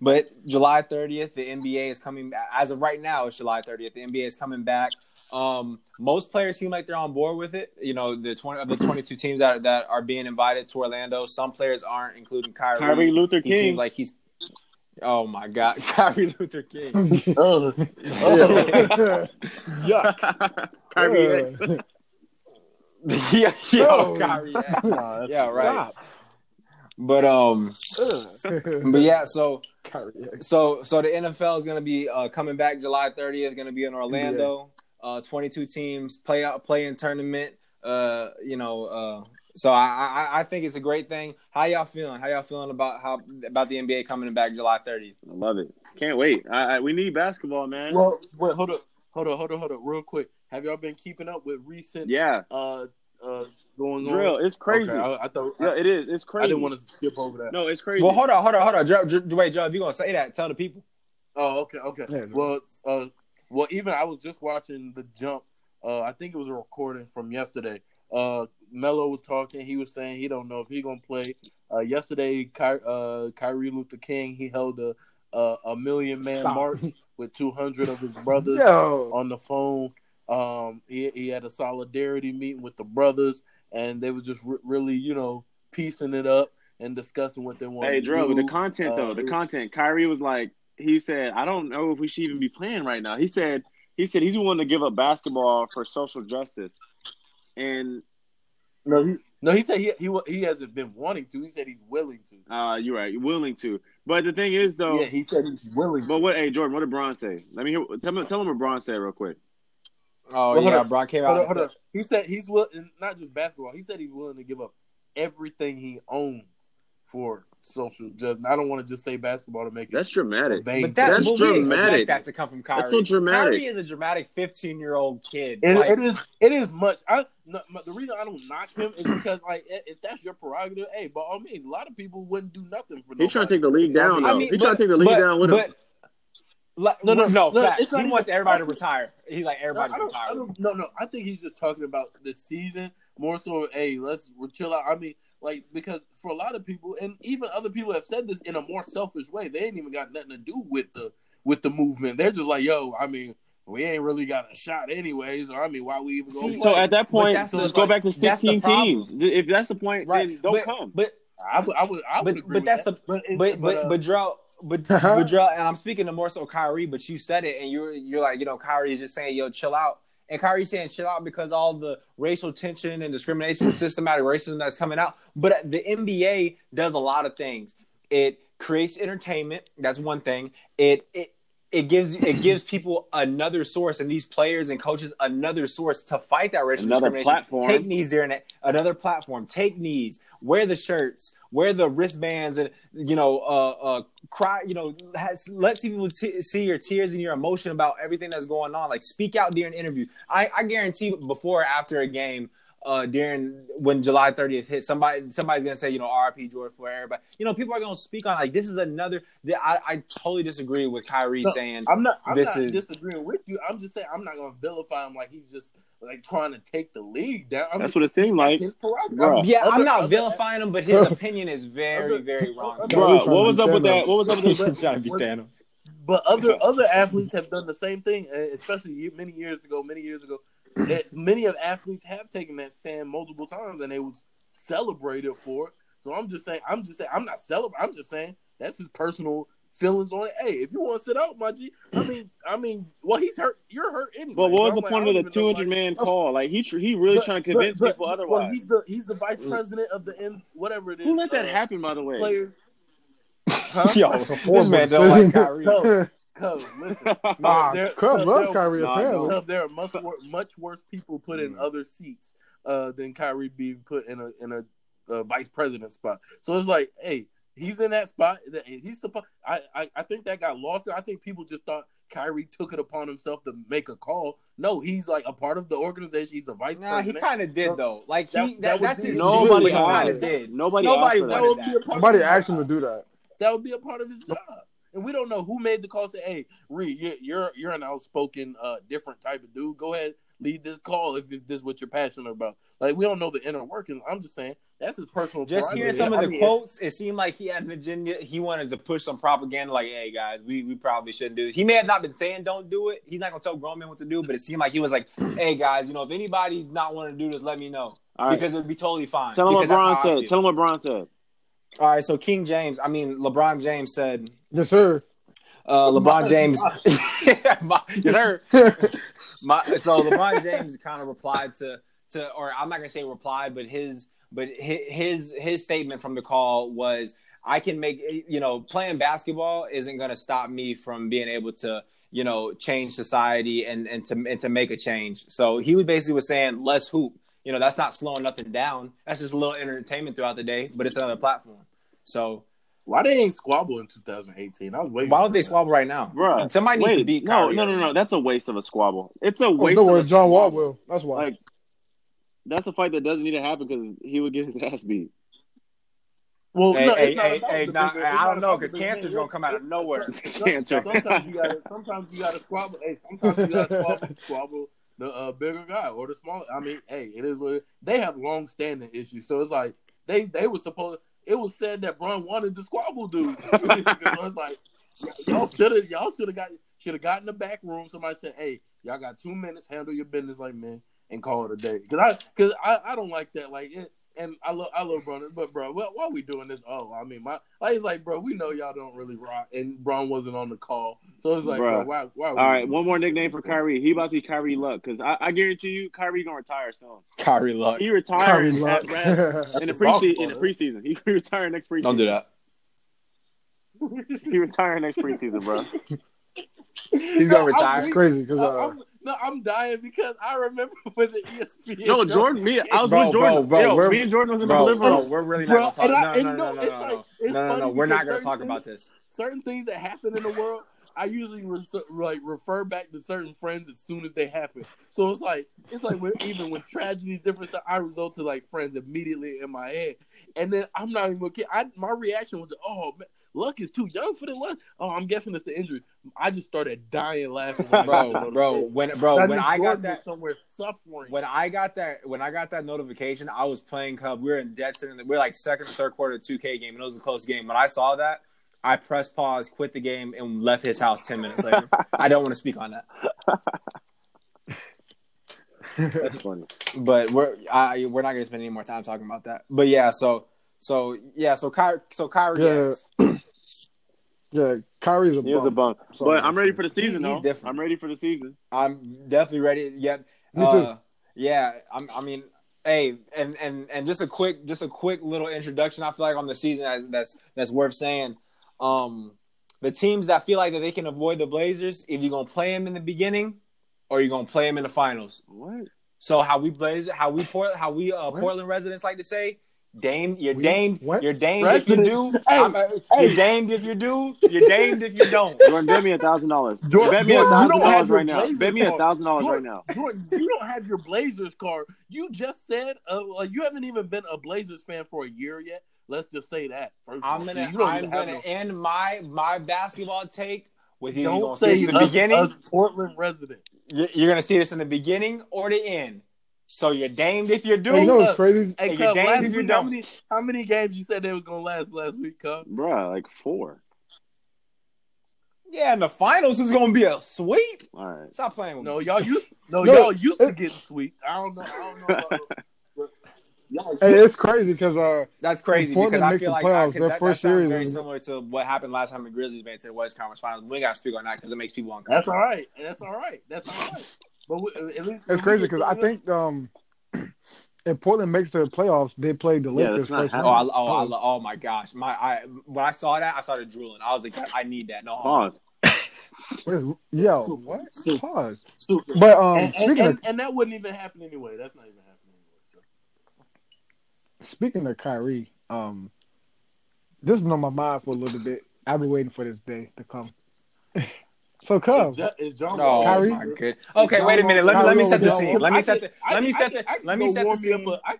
but July 30th, the NBA is coming as of right now, it's July 30th. The NBA is coming back. Um, most players seem like they're on board with it. You know, the 20 of the 22 teams that that are being invited to Orlando. Some players aren't, including Kyrie. Kyrie Luther he King. seems like he's. Oh my God, Kyrie Luther King. Ugh. yuck. Kyrie Yeah. X. yeah, yeah, Oh. Kyrie. yeah. Nah, Yeah, right. Stop. But um, but yeah, so so so the NFL is gonna be uh, coming back July 30th. Going to be in Orlando. Uh, 22 teams play out play in tournament. Uh, you know, uh, so I, I I think it's a great thing. How y'all feeling? How y'all feeling about how about the NBA coming back July 30th? I love it. Can't wait. I, I, we need basketball, man. Well, wait, hold up, hold up, hold up, hold up, real quick. Have y'all been keeping up with recent yeah, uh uh going Drill, on? it's crazy. Okay, I, I thought yeah, I, it is. It's crazy. I didn't want to skip over that. No, it's crazy. Well, hold on, hold on, hold on. Joe, Joe, wait, Joe, if you gonna say that, tell the people. Oh, okay, okay. Yeah, well, uh, well, even I was just watching the jump. Uh, I think it was a recording from yesterday. Uh, Melo was talking. He was saying he don't know if he gonna play. Uh, yesterday, Ky- uh, Kyrie Luther King he held a a, a million man Stop. march with two hundred of his brothers Yo. on the phone. Um, he, he had a solidarity meeting with the brothers, and they were just re- really, you know, piecing it up and discussing what they want. Hey, to Drew, do. the content though, Uh, the content. Kyrie was like, he said, I don't know if we should even be playing right now. He said, he said he's willing to give up basketball for social justice, and No, he, no, he said he he he hasn't been wanting to. He said he's willing to. uh, you're right, willing to. But the thing is though, Yeah, he said he's willing. but what? Hey, Jordan, what did Bron say? Let me hear. Tell me, tell him what Bron said real quick. Oh Well, yeah, on. Bron came Hold out. on, and hold said, on. He said he's willing, not just basketball. He said he's willing to give up everything he owns for social justice. I don't want to just say basketball to make it. That's dramatic. But that, That's but we expect dramatic. that to come from Kyrie. That's so dramatic. Kyrie is a dramatic 15 year old kid. It, Like, it is. It is much. I no, the reason I don't knock him is because like if that's your prerogative, hey, by all means, a lot of people wouldn't do nothing for. He trying to take the league down. mean- I mean, he trying to take the league but- down with but, him. Like, No, no, no, no, no, facts. He wants even- everybody to retire. He's like everybody I to don't, I retire. no, no. I think he's just talking about this season more so. Hey, let's we chill out. I mean, like because for a lot of people, and even other people have said this in a more selfish way. They ain't even got nothing to do with the with the movement. They're just like, yo, I mean, we ain't really got a shot anyways. Or I mean, why we even go? See, play? So at that point, that's the- just go back to 16 teams. If that's the point, Right. then don't but, come. But I would, I would, I would but agree but with that's that. the but but but uh, but Drell, but uh-huh. but Drell, and I'm speaking to more so Kyrie, but you said it, and you're you're like you know Kyrie is just saying yo chill out, and Kyrie's saying chill out because all the racial tension and discrimination, systematic racism that's coming out. But the NBA does a lot of things. It creates entertainment. That's one thing. It it. It gives it gives people another source, and these players and coaches another source to fight that racial Another discrimination. platform. Take knees during it. Another platform. Take knees. Wear the shirts. Wear the wristbands, and you know, uh, uh, cry. You know, has, let people t- see your tears and your emotion about everything that's going on. Like speak out during interviews. I, I guarantee before or after a game. Uh, during when July 30th hit, somebody somebody's gonna say, you know, RP Jordan for everybody. You know, people are gonna speak on like this is another. I, I totally disagree with Kyrie No, saying I'm not. I'm this not is- disagreeing with you. I'm just saying I'm not going to vilify him like he's just like trying to take the league down. I'm That's just, what it seemed like. His prerogative. Bruh. Yeah, Other- I'm not other- vilifying him, but his opinion is very, very wrong. Bro, what was to up with that? What was up with But- that? trying to be Thanos. But other other athletes have done the same thing, uh, especially many years ago. Many years ago, that many of athletes have taken that stand multiple times, and they was celebrated for it. So I'm just saying, I'm just saying, I'm not celebrating. I'm just saying that's his personal feelings on it. Hey, if you want to sit out, my G, I mean, I mean, well, he's hurt. You're hurt anyway. But what was I'm the like, point of the even know, 200 like- man call? Like he tr- he really but- trying to convince but- people Well, otherwise. he's the he's the vice president of the N, whatever it is. Who let that uh, happen? By the way, Players. Huh? Yo, this man don't like. Kyrie. Cub, Cub, listen. Nah, There- Cub love Kyrie Nah, apparently. Cub, there are much wor- much worse people put in Mm. other seats uh, than Kyrie being put in a in a uh, vice president spot. So it's like, hey, he's in that spot. that- He's supposed. I, I I think that got lost. I think people just thought Kyrie took it upon himself to make a call. No, he's like a part of the organization. He's a vice Nah, he kind of did though. Like he, That- that, that that's his Nobody but he kind asked. of did. Nobody, Nobody asked for that that. wanted would be a that. part Somebody of his asked him to do that. That would be a part of his job. And we don't know who made the call. Say, hey, Reed, you- you're you're an outspoken, uh, different type of dude. Go ahead, lead this call if, if this is what you're passionate about. Like we don't know the inner workings. I'm just saying that's his personal. Just hearing prerogative. some of I the mean, quotes, it seemed like he had an agenda. He wanted to push some propaganda, like, "Hey guys, we, we probably shouldn't do." It. He may have not been saying don't do it. He's not gonna tell grown men what to do, but it seemed like he was like, "Hey guys, you know, if anybody's not wanting to do this, let me know All right. because it would be totally fine." Tell him what Because Bron said. Tell him what Bron said. All right, so King James, I mean LeBron James said, Yes, sir. uh, LeBron James, My- yes sir. My, so LeBron James kind of replied to to, or I'm not gonna say replied, but his but his his statement from the call was, I can make you know playing basketball isn't gonna stop me from being able to you know change society and and to and to make a change. So he was basically was saying let's hoop. You know that's not slowing nothing down. That's just a little entertainment throughout the day, but it's another platform. So Why they ain't squabble in 2018? I was waiting. why for would they that. squabble right now? Bruh, Somebody needs to beat no, Kyrie. no, no, no. That's a waste of a squabble. It's a Oh, waste. no of a worries, John Wall squabble. will. That's why. Like, that's a fight that doesn't need to happen because he would get his ass beat. Well, Hey, no, hey, it's not hey, about hey, the nah, bigger- I it's don't not know, about 'cause the bigger cancer's man. gonna come out of nowhere. Some- Cancer. Sometimes you gotta. Sometimes you gotta squabble. Hey, sometimes you gotta squabble. Squabble the uh, bigger guy or the smaller. I mean, hey, it is what it, they have long standing issues. So it's like they they were supposed. It was said that Bron wanted the squabble dude. so it's like y'all should have y'all should have got should have got in the back room. Somebody said, "Hey, y'all got two minutes. Handle your business, like man, and call it a day." Because I because I, I don't like that. Like it, and I love I love Bron, but bro, why, why are we doing this? Oh, I mean, my like it's like, bro, we know y'all don't really rock, and Bron wasn't on the call, so it's like, bro, Bruh. why? Why? are we All right, doing one more nickname for Kyrie. He about to be Kyrie Luck because I, I guarantee you, Kyrie gonna retire soon. Kyrie luck. He Kyrie retired luck. at, at, in the preseason. In the huh? preseason, he retire next preseason. Don't do that. He retire next preseason, bro. He's gonna No, I retire. it's agree. crazy because uh, I'm- no, I'm dying because I remember when the ESPN. No, Jordan. Me, I was Bro, with Jordan. bro, bro, Yo, we're- me and Jordan was in the Bro, living bro, room. we're really Bro, not gonna and talk. No, you no, know, no, it's no, like- no, it's no, no, no. We're not gonna talk certain about this. certain things that happen in the world, I usually re- like refer back to certain friends as soon as they happen. So it's like it's like when, even when tragedies, different stuff, I result to like friends immediately in my head, and then I'm not even kidding. I my reaction was, oh man. Luck is too young for the luck. Oh, I'm guessing it's the injury. I just started dying laughing. When I got the Bro, bro, when bro, That when I got that somewhere suffering. when I got that when I got that notification, I was playing Cub. We were in dead center. We're like second or third quarter of two K game, and it was a close game. When I saw that, I pressed pause, quit the game, and left his house ten minutes later. I don't want to speak on that, That's funny. but we're I, we're not gonna spend any more time talking about that. But yeah, so so yeah, so Ky, so Kyrie, Yeah. X. Yeah, Kyrie's a He was a bum. bum. Sorry, But I'm ready for the season, he's though. different. I'm ready for the season. I'm definitely ready. Yep. Me too. Uh, yeah. I'm, I mean, hey, and and and just a quick, just a quick little introduction. I feel like on the season that's that's that's worth saying. Um, the teams that feel like that they can avoid the Blazers, if you're gonna play them in the beginning, or you're gonna play them in the finals. What? So how we Blazer, how we Port, how we uh, Portland residents like to say, Dame, you're We- damed, what? you're damed if you do. Hey, I'm, uh, hey. You're damed if you do. You're damed if you don't. Jordan, bet me a thousand dollars. Bet me a thousand dollars right now. Blazers Bet me a thousand dollars right now. Jordan, you don't have your Blazers card. You just said uh, like you haven't even been a Blazers fan for a year yet. Let's just say that first. I'm gonna you don't I'm gonna no- end my my basketball take with you. Don't say this in the us- beginning. us Portland resident. You're, you're gonna see this in the beginning or the end. So you're damned if you do. Hey, you know uh, what's crazy? Hey, Hey, Cub, you're damned last if you week, how don't. many how many games you said they was gonna last last week, Cub? Bruh, like four. yeah, and the finals is gonna be a sweep. All right. Stop playing with No, me. y'all used no, No, y'all used to it- getting sweet. I don't know. I don't know. About, but y'all Hey, it's crazy because uh, That's crazy Portland because I feel like playoffs, I, 'cause their that, first that sounds series very similar to what happened last time the Grizzlies made it to the West Conference Finals. We gotta speak on that because it makes people uncomfortable. that's all right. That's all right. That's all right. But we, at least it's crazy because I think um, if Portland makes the playoffs, they play the Yeah, Lakers that's not first. Oh, happening. I, round. oh, I, lo- oh my gosh! My, I when I saw that, I started drooling. I was like, I need that. No. Pause. Wait, Yo, what? Super. Pause. super. But um, and, and, and, of and that wouldn't even happen anyway. That's not even happening anyway. So. speaking of Kyrie, um, this has been on my mind for a little bit. I've been waiting for this day to come. so, Cub, Is, Jo- is John Oh Wall? Kyrie? my good. Okay, wait a minute. Let me let me set the scene. Let me set the let me set the let me set the scene. I,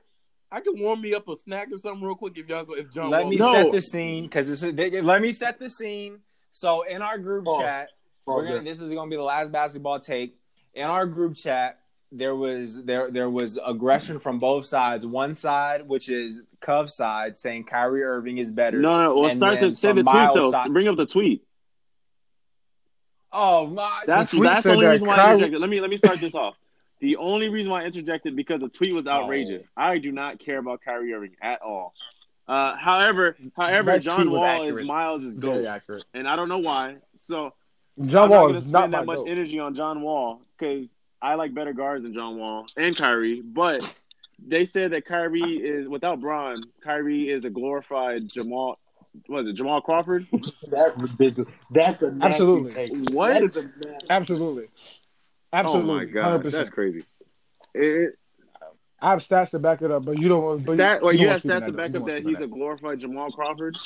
I can warm me up a snack or something real quick if y'all go. If John Let Wall me No. set the scene because this is let me set the scene. So in our group Oh. chat, Oh, we're gonna this is gonna be the last basketball take. In our group chat, there was there there was aggression from both sides. One side, which is Cove side, saying Kyrie Irving is better. No, no. We'll start then to say the from tweet Miles' though. side- Bring up the tweet. Oh my! That's that's the only that reason why I interjected. Let me let me start this off. The only reason why I interjected because the tweet was outrageous. Oh. I do not care about Kyrie Irving at all. Uh, however, however, That John Wall accurate. is Miles is accurate. and I don't know why. So John I'm Wall not is not that much energy on John Wall because I like better guards than John Wall and Kyrie. But they said that Kyrie is without Bron. Kyrie is a glorified Jamal. What is it, Jamal Crawford? That's ridiculous. That's a Absolutely. Take. What? That is a. Absolutely. Absolutely. Oh my god, 100%. that's crazy. It, I have stats to back it up, but you don't. But Stat, well, you you have stats to back You up don't that he's a glorified Jamal Crawford.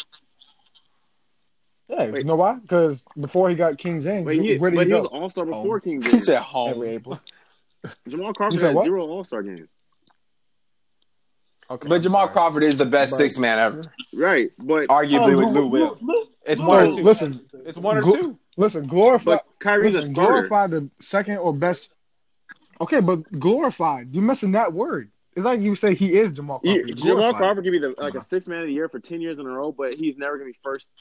Yeah, Wait. you know why? Because before he got King James, Wait, he, where did but he he was? All Star before Home. King He James. said home. Every April. Jamal Crawford had what? zero All Star games. Okay, But I'm Jamal sorry. Crawford is the best But- six man ever, Right, but arguably Oh, with Lou Will. It's one or two. listen. It's one or Glo- two. Listen, glorify. but Kyrie's Listen, a starter. glorify the second or best. Okay, but glorified. You're missing that word. It's like you say he is Jamal Crawford. He's Jamal. Crawford could be the like a six man of the year for ten years in a row, but he's never gonna be first.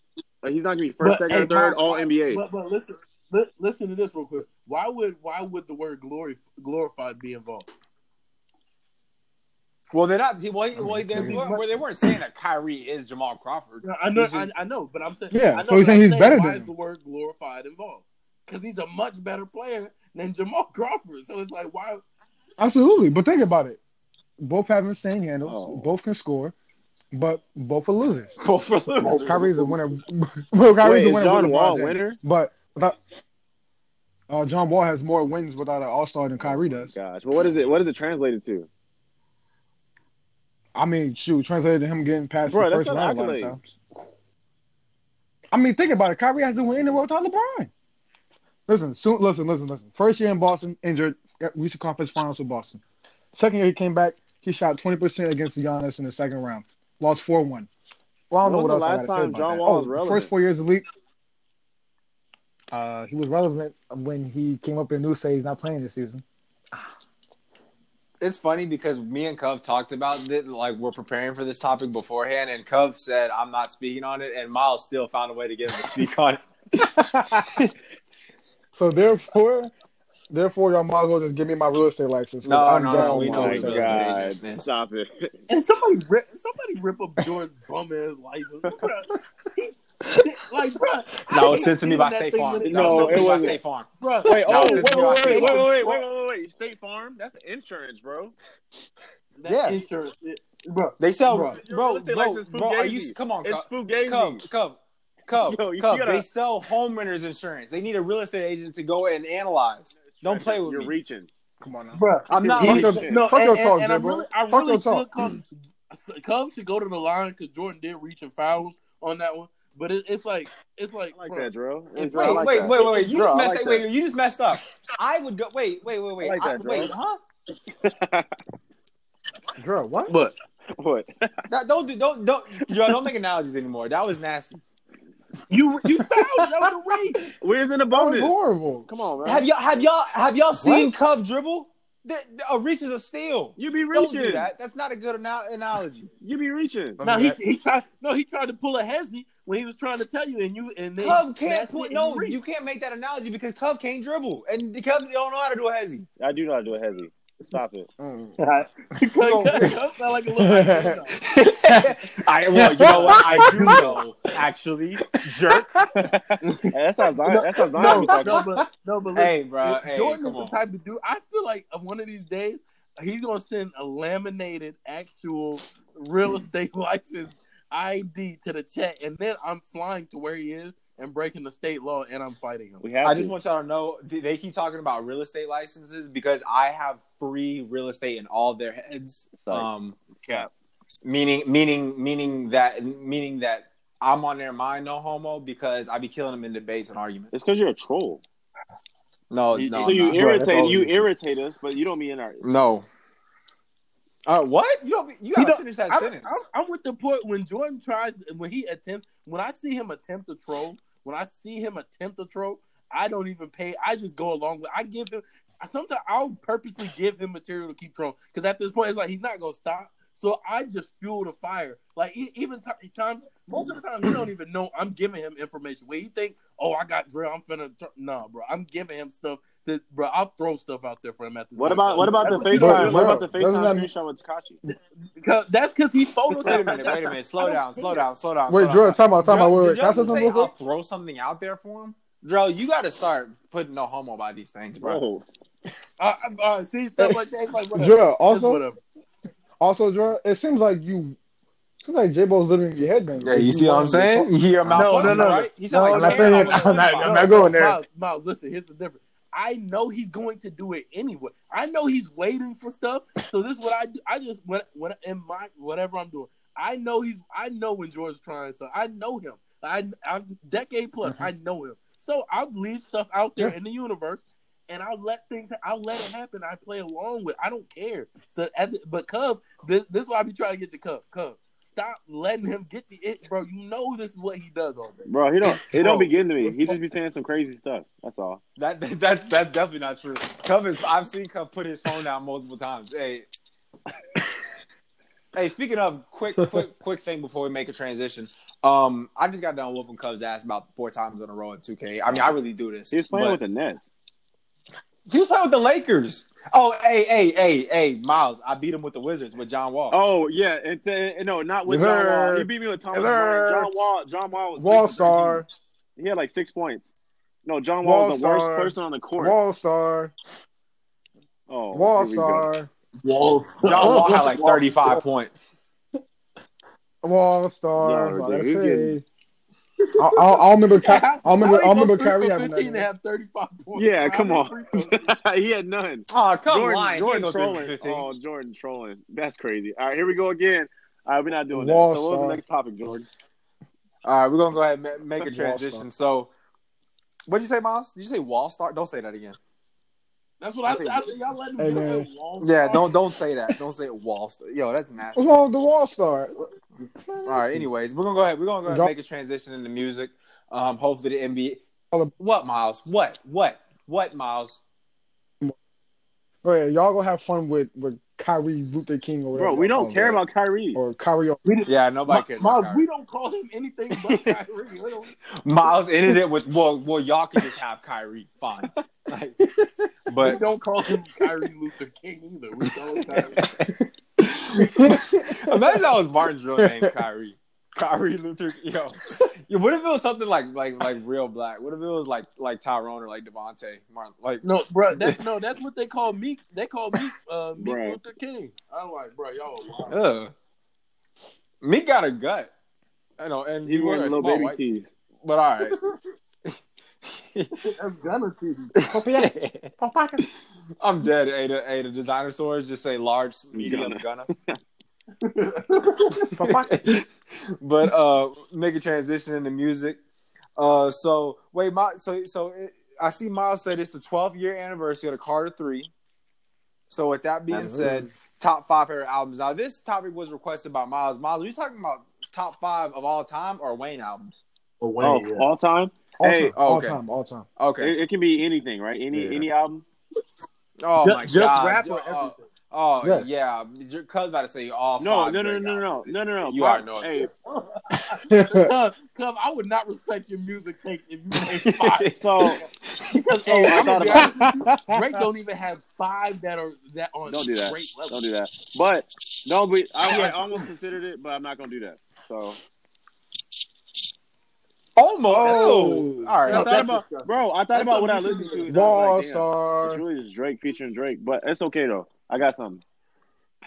Like, he's not gonna be first, But, second, hey, or third, my- all NBA. But, but listen, li- listen to this real quick. Why would why would the word glory glorified be involved? Well, they're not. Well, well they, weren't, well, they weren't saying that Kyrie is Jamal Crawford. I know, just- I, I know, but I'm saying, Yeah, I know, so he's but saying I'm he's better why than is the word glorified involved? Because he's a much better player than Jamal Crawford. So it's like, why? Absolutely, but think about it. Both have insane handles. Oh. Both can score, but both are losers. Both for losers. Kyrie's a winner. well, Kyrie's Wait, a is winner. John with Wall a winner? But without, Uh, John Wall has more wins without an All Star than Kyrie does. Gosh, but what is it? What is it translated to? I mean, shoot, translated to him getting past Bro, the first round a lot of times. I mean, think about it. Kyrie has to win in the world without LeBron. Listen, soon, listen, listen, listen. First year in Boston, injured, reached the conference finals with Boston. Second year he came back, he shot twenty percent against Giannis in the second round, lost four one. Well, I don't When know was what the else I last say time about John that. Wall oh, was relevant? first four years of the league. Uh, he was relevant when he came up in news saying he's not playing this season. It's funny because me and Cove talked about it, like we're preparing for this topic beforehand, and Cove said I'm not speaking on it, and Miles still found a way to get him to speak on it. So therefore, therefore, y'all might as well just give me my real estate license. No, I'm no, done no, with we my know Oh real estate. real estate God! agent, man. Stop it! And somebody rip, somebody rip up George bum ass license. Bruh. He- like, bro, No, it was sent to me by State Farm. No, No, it was sent to it me by wasn't. State Farm. bro. Wait, oh, wait, wait, wait, wait, wait, wait, wait, wait, wait, State Farm? That's insurance, bro. That Yeah. insurance, bro. They sell, Bro. Your bro, bro, bro, are you? Come on, It's Cove, fugazi. Cove, Cove, Cove, Yo, you gotta- They sell homeowners insurance. They need a real estate agent to go and analyze. Don't play with You're me. reaching. Come on now. Bro, I'm not Fuck your- no, fuck your talk, and, and I really, I really your talk. should come. Cubs should go to the line because Jordan did reach and foul on that one. But it, it's like, it's like, I like bro, that, Dro. Wait, Hey, Dro, I Wait, like wait, that. wait, wait, wait. You Dro, just messed like up. Wait, you just messed up. I would go. Wait, wait, wait, wait. I like that, I- bro. wait, huh? Girl, what? but What? That, don't do, don't don't Joe, don't make analogies anymore. That was nasty. you you fouled. That was a rape. Where's in the That was bonus? horrible. Come on, man. Have y'all have y'all have y'all seen Cove dribble? The, the- oh, a reach is a steal. You be Don't reaching. do that. That's not a good ana- analogy. You be reaching. No, he he tried. No, he tried to pull a hezzy when he was trying to tell you, and you and then Cove snatched can't put no. reached. You can't make that analogy because Cove can't dribble, and the Cubs don't know how to do a hezzy. I do know how to do a heavy. Stop it. Mm. Cub- Cub- Cub sound like a little I well, you know what? I do know actually, jerk. Hey, that's how Zion. No, That's how Zion no, be talking. no, but no, but listen, hey, bro. Hey, Jordan come is the on. type of dude. I feel like one of these days he's gonna send a laminated actual real estate license ID to the chat, and then I'm flying to where he is and breaking the state law, and I'm fighting him. We have I to. just want y'all to know they keep talking about real estate licenses because I have free real estate in all their heads. Sorry. Um, yeah. meaning, meaning, meaning that, meaning that I'm on their mind, no homo, because I be killing them in debates and arguments. It's because you're a troll. No, You- no, so you I'm not. Bro, irritate. all You it is. irritate us, but you don't mean our. no. Uh, what? You don't. You gotta don't- finish that I'm, sentence. I'm, I'm with the point when Jordan tries when he attempts when I see him attempt to troll when I see him attempt a troll I don't even pay I just go along with I give him sometimes I'll purposely give him material to keep trolling because at this point it's like he's not gonna stop so I just fuel the fire like e- even t- times most of the time he don't even know I'm giving him information where he think oh I got drill I'm finna tr-. nah bro I'm giving him stuff that bro I'll throw stuff out there for him at this What point. about what about the That's- Bro, FaceTime? bro, What about the doesn't FaceTime that- screenshot with Tekashi? because that's because he photos Wait a minute. Wait a minute. Slow down. Slow down. Slow down. Wait, slow down, Drew, slow time out, time out. Wait, did wait. Can I y'all say just something say real I'll throw something out there for him? Dro, you got to start putting no homo by these things, bro. Bro, Uh, uh, see stuff like that. Like whatever. Drew, also, whatever. Also, Drew, it seems like you, seems like J Bo's living in your head, man. Yeah, you see what I'm saying? You hear him No, out no, no. right? He No, sound I'm like not saying man it. out I'm not- I'm not going there. Miles, Miles, listen. Here's the difference. I know he's going to do it anyway. I know he's waiting for stuff. So this is what I do. I just when when in my whatever I'm doing, I know he's. I know when George's trying. So I know him. I I'm decade plus. Mm-hmm. I know him. So I'll leave stuff out there Yeah. in the universe. And I'll let things. I'll let it happen. I play along with. I don't care. So, at the, but Cub, this, this is why I be trying to get the Cub. Cub, stop letting him get the it, bro. You know this is what he does all day. bro, he don't. He don't be getting to me. He just be saying some crazy stuff. That's all. That, that that's that's definitely not true. Cub is, I've seen Cub put his phone down multiple times. Hey, hey. Speaking of quick, quick, quick thing before we make a transition. Um, I just got done whooping Cubs ass about four times in a row in 2K. I mean, I really do this. He was playing but- with the Nets. He was playing with the Lakers. Oh, hey, hey, hey, hey, Miles. I beat him with the Wizards with John Wall. Oh yeah, and uh, no, not with Yes, John. Wall. He beat me with Thomas Yes, Bryant. John Wall. John Wall was Wall star, He had like six points. No, John Wall was the Wall worst person on the court. Wall star, oh, Wall here we go. star, Whoa, John Wall had like 35 points. Wall star. No, That's all dude, he's say. getting- I, I, I remember. Ky- How- I remember. I he remember Kyrie having that. 15 to have 35 points. Yeah, How come on. he had none. Oh, come Jordan, on. Jordan He trolling. go three for 15. Oh, Jordan trolling. That's crazy. All right, here we go again. All right, we're not doing Wall that. So, what was the next topic, Jordan? All right, we're gonna go ahead and make a transition. So, what'd you say, Miles? Did you say wall star? Don't say that again. That's what I said. I said, y'all letting him Hey, get man. away with wall Yeah, don't don't say that. Don't say wall star. Yo, that's nasty. What's wrong with the Wall Star? All right. Anyways, we're gonna go ahead. We're gonna go ahead and make a transition into music. Um, hopefully the NBA. What Miles? What? What? What Miles? Go ahead, y'all gonna have fun with with Kyrie Luther King or whatever. Bro, we don't call care him. about Kyrie. or Kyrie. We didn't- Yeah, nobody cares. Miles, about we don't call him anything but Kyrie. Miles ended it with well, well, y'all can just have Kyrie. Fine. Like, we but don't call him Kyrie Luther King either. We call him Kyrie. imagine that was Martin's real name, Kyrie. Kyrie Luther. Yo, Yo, what if it was something like like like real black? What if it was like like Tyrone or like Devontae Martin? Like No, bro, that, no, that's what they call Meek. They call Meek, uh, Meek Right. Luther King. I'm like, bro, y'all are wild. Meek got a gut. I know, and He he wearing wearing a little small baby white tee. tees. But all right. That's gonna TV. I'm dead. Ada, Ada designer stores just say large, medium, Gunna. gunna. but uh, make a transition into music. Uh, so wait, my so so it, I see Miles said it's the 12th year anniversary of the Carter Three. So with that being That's said, top five favorite albums. Now this topic was requested by Miles. Miles, are you talking about top five of all time or Wayne albums? Or Wayne, Oh, yeah. all time. All Hey, time, oh, all okay. time, all time. Okay. It, it can be anything, right? Any Yeah. any album. Oh Ju- my just god. rap or Oh, everything. Oh Yes. yeah, your cousin about to say all No, five. no, no, Drake no, no, no, no, no, no. You Pop- already know. Hey, Cuz, cuz I would not respect your music take if you made five. so Because Oh, hey, I I'm thought about- honest with you, Drake don't even have five that are that on Don't do that. great level. don't do that. But no, but I, I almost considered it, but I'm not gonna do that. So Almost. Oh. all right. I No, thought about, disgusting. bro. I thought That's about what I listened to. shouldn't and I was Wall like, Star. It's really just Drake featuring Drake, but it's okay though. I got something.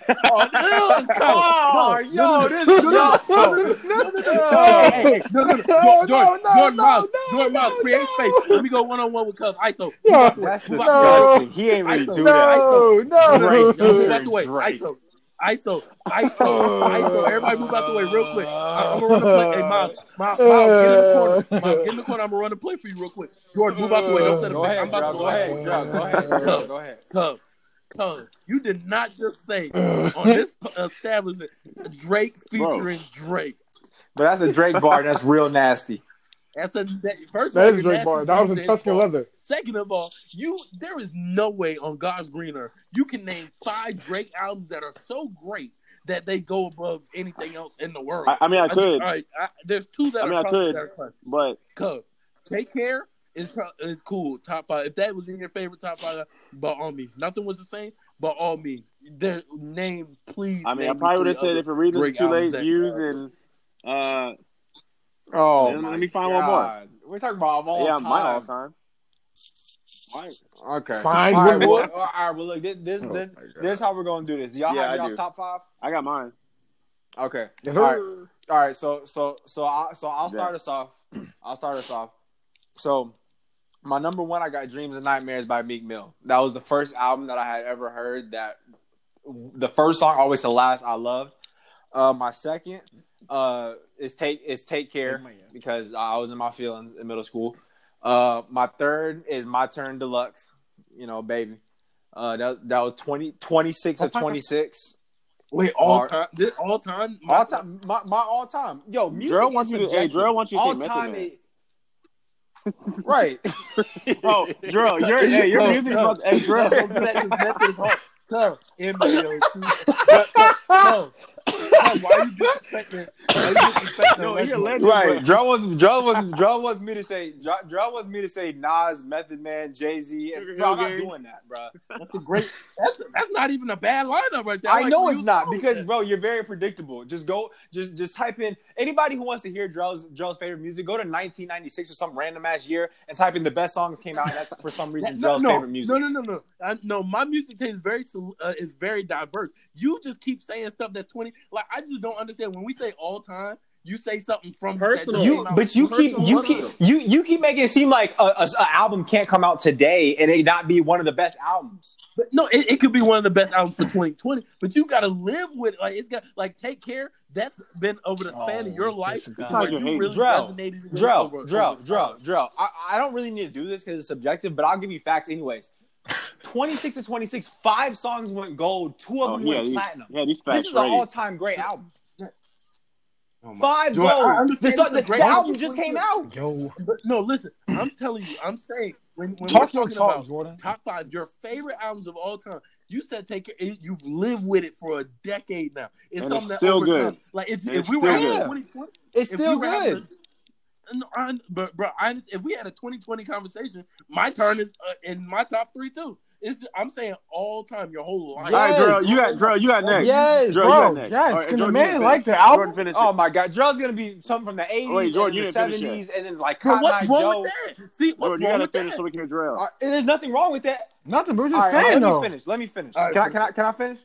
Oh, no, cuz, Oh, no, yo, no, no, this no, no, yo. no, no, no, no, no, No. no, hey, hey, no, no, no, No, Jordan, no, Jordan no, Miles, no, Jordan Miles, no, create no. space. Let me go one on one with Cuz. ISO. Yeah. That's Move out disgusting. He ain't really No. do that. No, No, no, no, Drake, no, move featuring out the way. Drake. ISO, ISO, ISO, ISO. Everybody move out the way real quick. I, am gonna run the play. Hey, Miles, Miles, Miles, get in the corner. Miles, get in the corner. I'm gonna run the play for you real quick. Jordan, move out the way. Don't set a Go pick. ahead, I'm about Drug. to Go ahead, Drug. Go ahead, Drug. Go ahead. Cuz, cuz, you did not just say on this establishment Drake featuring Drake. But that's a Drake bar. That's real nasty. That's a that, first of all, That is you're Drake bar. That was in using Tuscan leather. Second of all, you there is no way on God's green earth you can name five Drake albums that are so great that they go above anything else in the world. I, I mean, I just- could, all right, I, there's two that I mean, are I could. that are but Cuz, Take Care is is cool. Top five. If that was in your favorite top five, by all means. Nothing was the same, by all means. Their name, please. I mean, I probably would have said if it reads Drake too late albums views and uh Oh, Let my me find one more. We're talking about of all yeah, time. my all time. Right. Okay. Fine, All right, one well, all right, well, look, this this, Oh, this, this is how we're gonna do this. Y'all Yeah, have I y'all's top five. I got mine. Okay. Yes, All right. All right. so so so I so I'll start Yeah. us off. I'll start us off. So my number one, I got Dreams and Nightmares by Meek Mill. That was the first album that I had ever heard. That the first song, always the last, I loved. Uh, my second uh, is take is Take Care because I was in my feelings in middle school. Uh, my third is My Turn Deluxe. You know, baby. Uh, that that was 20, 26 of twenty six. Wait, all All- time? This all time? All time, my, my all time. Yo, music Drill wants you to- hey. Drill wants you to all time. Man. It, right. Oh, Drill, your hey, your Cuz, music cuz, about hey Drill. Cuz, don't do that 'cause method is hard. Cuz, NBA, Cuz, cuz, cuz, why you disrespecting? Why you disrespecting? No, he a legend. right. Drill was Drill was Drill wants me to say Drill Drill wants me to say Nas, Method Man, Jay Z. Sugar Bro, I'm not doing that, bro. That's a great. That's that's not even a bad lineup right there. I like know it's not because that. bro, you're very predictable. Just go, just just type in anybody who wants to hear Drill's Drill's favorite music. Go to 1996 or some random ass year and type in the best songs came out. And that's for some reason no, Drill's no, favorite music. No, no, no, no. I, no, my music taste is very uh, is very diverse. You just keep saying stuff that's twenty. Like I just don't understand when we say all time. you say something from Personal. that You, but you keep you keep you you keep making it seem like a, a, a album can't come out today and it not be one of the best albums. But no, it, it could be one of the best albums for 2020. But you got to live with it. Like it's got like take care. That's been over the span of Oh, your life. this is to bad. where Like you're you hating. really Drell, resonated Drill, drill, drill, drill. I, I don't really need to do this because it's subjective, but I'll give you facts anyways. 26 to 26, five songs went gold, two of Oh, them yeah, went these, platinum. yeah, these This facts is an all-time great album. Oh my- Five I gold. understand The, song, the, great the album album just came out. Yo, But no, listen. I'm telling you. I'm saying when when talk we're your talking talk, about Jordan. top five, your favorite albums of all time. You said take it. You've lived with it for a decade now. It's And it's something that still over good. time, like if, And if it's we were still good. a 2020, It's still we were having good. a- no, I, but bro, I understand. If we had a 2020 conversation, my turn is uh, in my top three too. It's I'm saying all time, your whole life. All right, Drill, you got Drill, you got next. Yes. Drill, you Bro, got next. yes, All right, can the Jordan, man like the album? Jordan, Oh my god, Drill's gonna be something from the 80s Wait, Jordan, and the 70s and then like Bro, what's wrong Joe. with that? See, what's Jordan, you wrong gotta with finish that? so we can hear Drill. All right, there's nothing wrong with that. Nothing, but we're All just right, saying let though. me finish. Let me finish. All right, can I can I can I finish?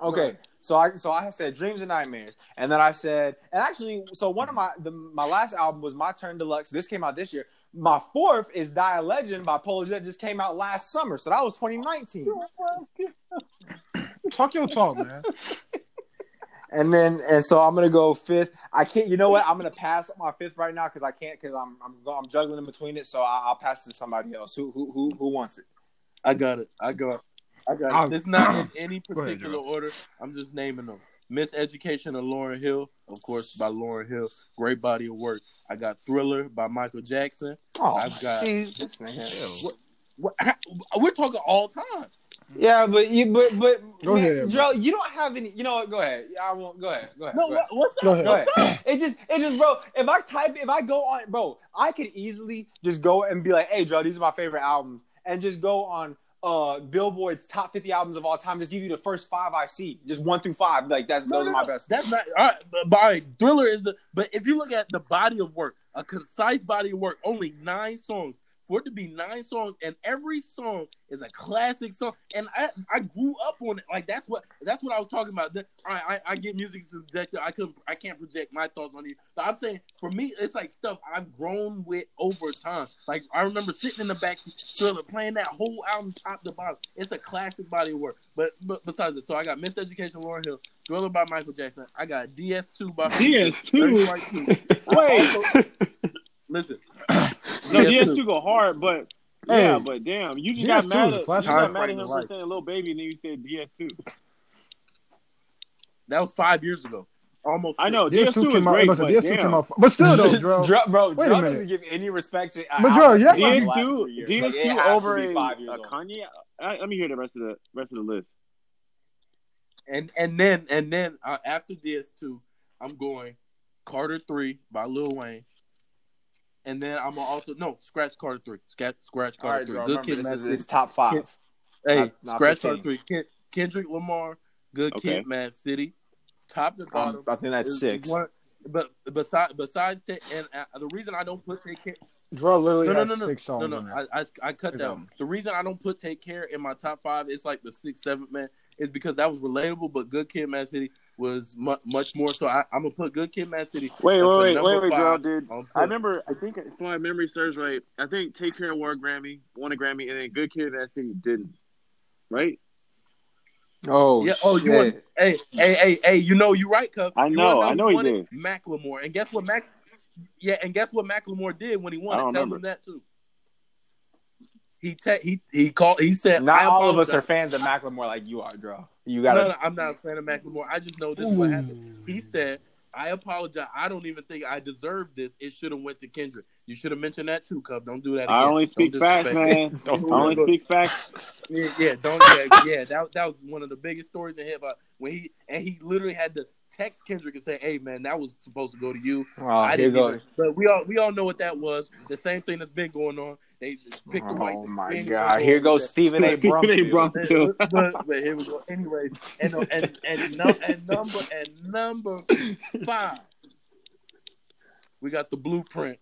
Okay. So I so I said dreams and nightmares, and then I said, and actually, so one of my the, my last album was My Turn Deluxe. This came out this year. My fourth is Die a Legend by Polo G. Just came out last summer, so that was 2019. Talk your talk, man. And then and so I'm gonna go fifth. I can't. You know what? I'm gonna pass my fifth right now because I can't because I'm I'm I'm juggling in between it. So I, I'll pass it to somebody else. Who who who who wants it? I got it. I got. I got I'll- it. It's not in any particular Joe. order. I'm just naming them. Miseducation of Lauryn Hill, of course, by Lauryn Hill. Great body of work. I got Thriller by Michael Jackson. Oh, I've got- jeez, this nigga. What- What, we're talking all time. Yeah, but you but but Go man, ahead, Joe, you don't have any. You know what? Go ahead. Yeah, I won't. Go ahead. Go ahead. No, go ahead. what, what's Go up? ahead. What's up? It just, it just, bro. If I type, if I go on, bro, I could easily just go and be like, "Hey, Joe, these are my favorite albums," and just go on uh Billboard's top fifty albums of all time. Just give you the first five I see, just one through five. Like that's No, those no, are my best. That's not all right. But, but all right, Thriller is the. But if you look at the body of work, a concise body of work, only nine songs. For it to be nine songs, and every song is a classic song, and I, I grew up on it. Like that's what that's what I was talking about. That- I, I I get music subjective. I could I can't project my thoughts on you, but I'm saying for me, it's like stuff I've grown with over time. Like I remember sitting in the back, playing that whole album top to bottom. It's a classic body of work. But but besides this, so I got Miseducation, Lauryn Hill, Thriller by Michael Jackson. I got DS2 by DS2? Right two. Wait, Listen, no, DS2 go hard, but Hey, yeah, but damn, you just DS2 got mad at you got mad at him for of saying Lil Baby, and then you said DS2. that was five years ago. Almost. I know DS2 DS2 is came out. great, listen, but DS2 damn. came out. But still, though, Dro. Dro- bro, Wait a Dro minute. doesn't give any respect to uh, But, Dro, yeah, from the DS2, three years. DS2 has over a, five years a. Kanye. I, let me hear the rest of the rest of the list. And and then and then uh, after DS2, I'm going Carter Three by Lil Wayne. And then I'm gonna also no scratch Carter Three. Scratch scratch All Carter right, Three. Dro, Good Kid, this is City. it's top five. Hey, not- not scratch 15. Carter Three. Ken, Kendrick Lamar, Good Okay. Kid, Mad City, top to bottom. Um, I think that's is- is six. one- but besides besides Ta- and uh, the reason I don't put take care Dro literally no, no, has no, no, six songs no, no. on there. I, I, I cut Six down. The reason I don't put Take Care in my top five, it's like the sixth, seventh man, is because that was relatable. But Good Kid, Mad City was mu- much more. So I, I'm gonna put Good Kid, Mad City. Wait, wait, wait, wait, wait. Gerald, dude. I'll put- I remember. I think if my memory serves right, I think Take Care won a Grammy, won a Grammy, and then Good Kid, Mad City didn't. Right? Oh, Yeah. Oh, you want? Hey, hey, hey, hey. You know you right, Cub. I know, wanna I know he did. Macklemore. And guess what, Mac? Yeah, and guess what Macklemore did when he won I don't Tell remember. them that too. He te- he he called. He said, Not I all of us are fans of Macklemore like you are, Dro. You gotta. no, I'm not a fan of Macklemore. I just know this is what happened. He said, "I apologize. I don't even think I deserve this. It should have went to Kendrick. You should have mentioned that too, Cub. Don't do that. Again. I only speak facts, man. Don't I only do speak facts. Yeah, yeah, don't. Yeah, yeah, that that was one of the biggest stories in hip hop when he and he literally had to text Kendrick and say, "Hey, man, that was supposed to go to you. Oh, I didn't goes. even." But we all we all know what that was. The same thing that's been going on. They just picked the oh white. Oh my God! Here goes. Stephen A. Stephen A. Brumfield. Brumfield. but, but here we go. Anyways, and and and, no, and number and number five, we got the blueprint.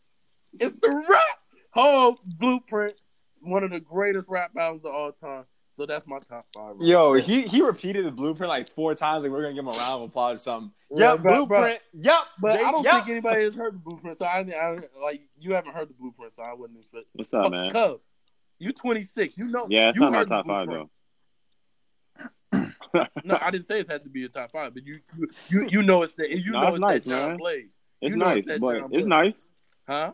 It's the rap whole blueprint. One of the greatest rap albums of all time. So that's my top five. Yo, he he repeated the blueprint like four times. Like we're gonna give him a round of applause or something. Yeah, yep, bro, bro. blueprint. Yep, But Jay- I don't yep. think anybody has heard the blueprint. So I, I like you haven't heard the blueprint, so I wouldn't expect. What's up, Oh, man? Cub, you 26. You know. Yeah, it's you not my heard the top five blueprint. though. No, I didn't say it had to be a top five, but you you you, you know it's that you No, know it's it's, nice, that John man. Blaze, It's You know nice, it's but John it's Blaze. nice. huh?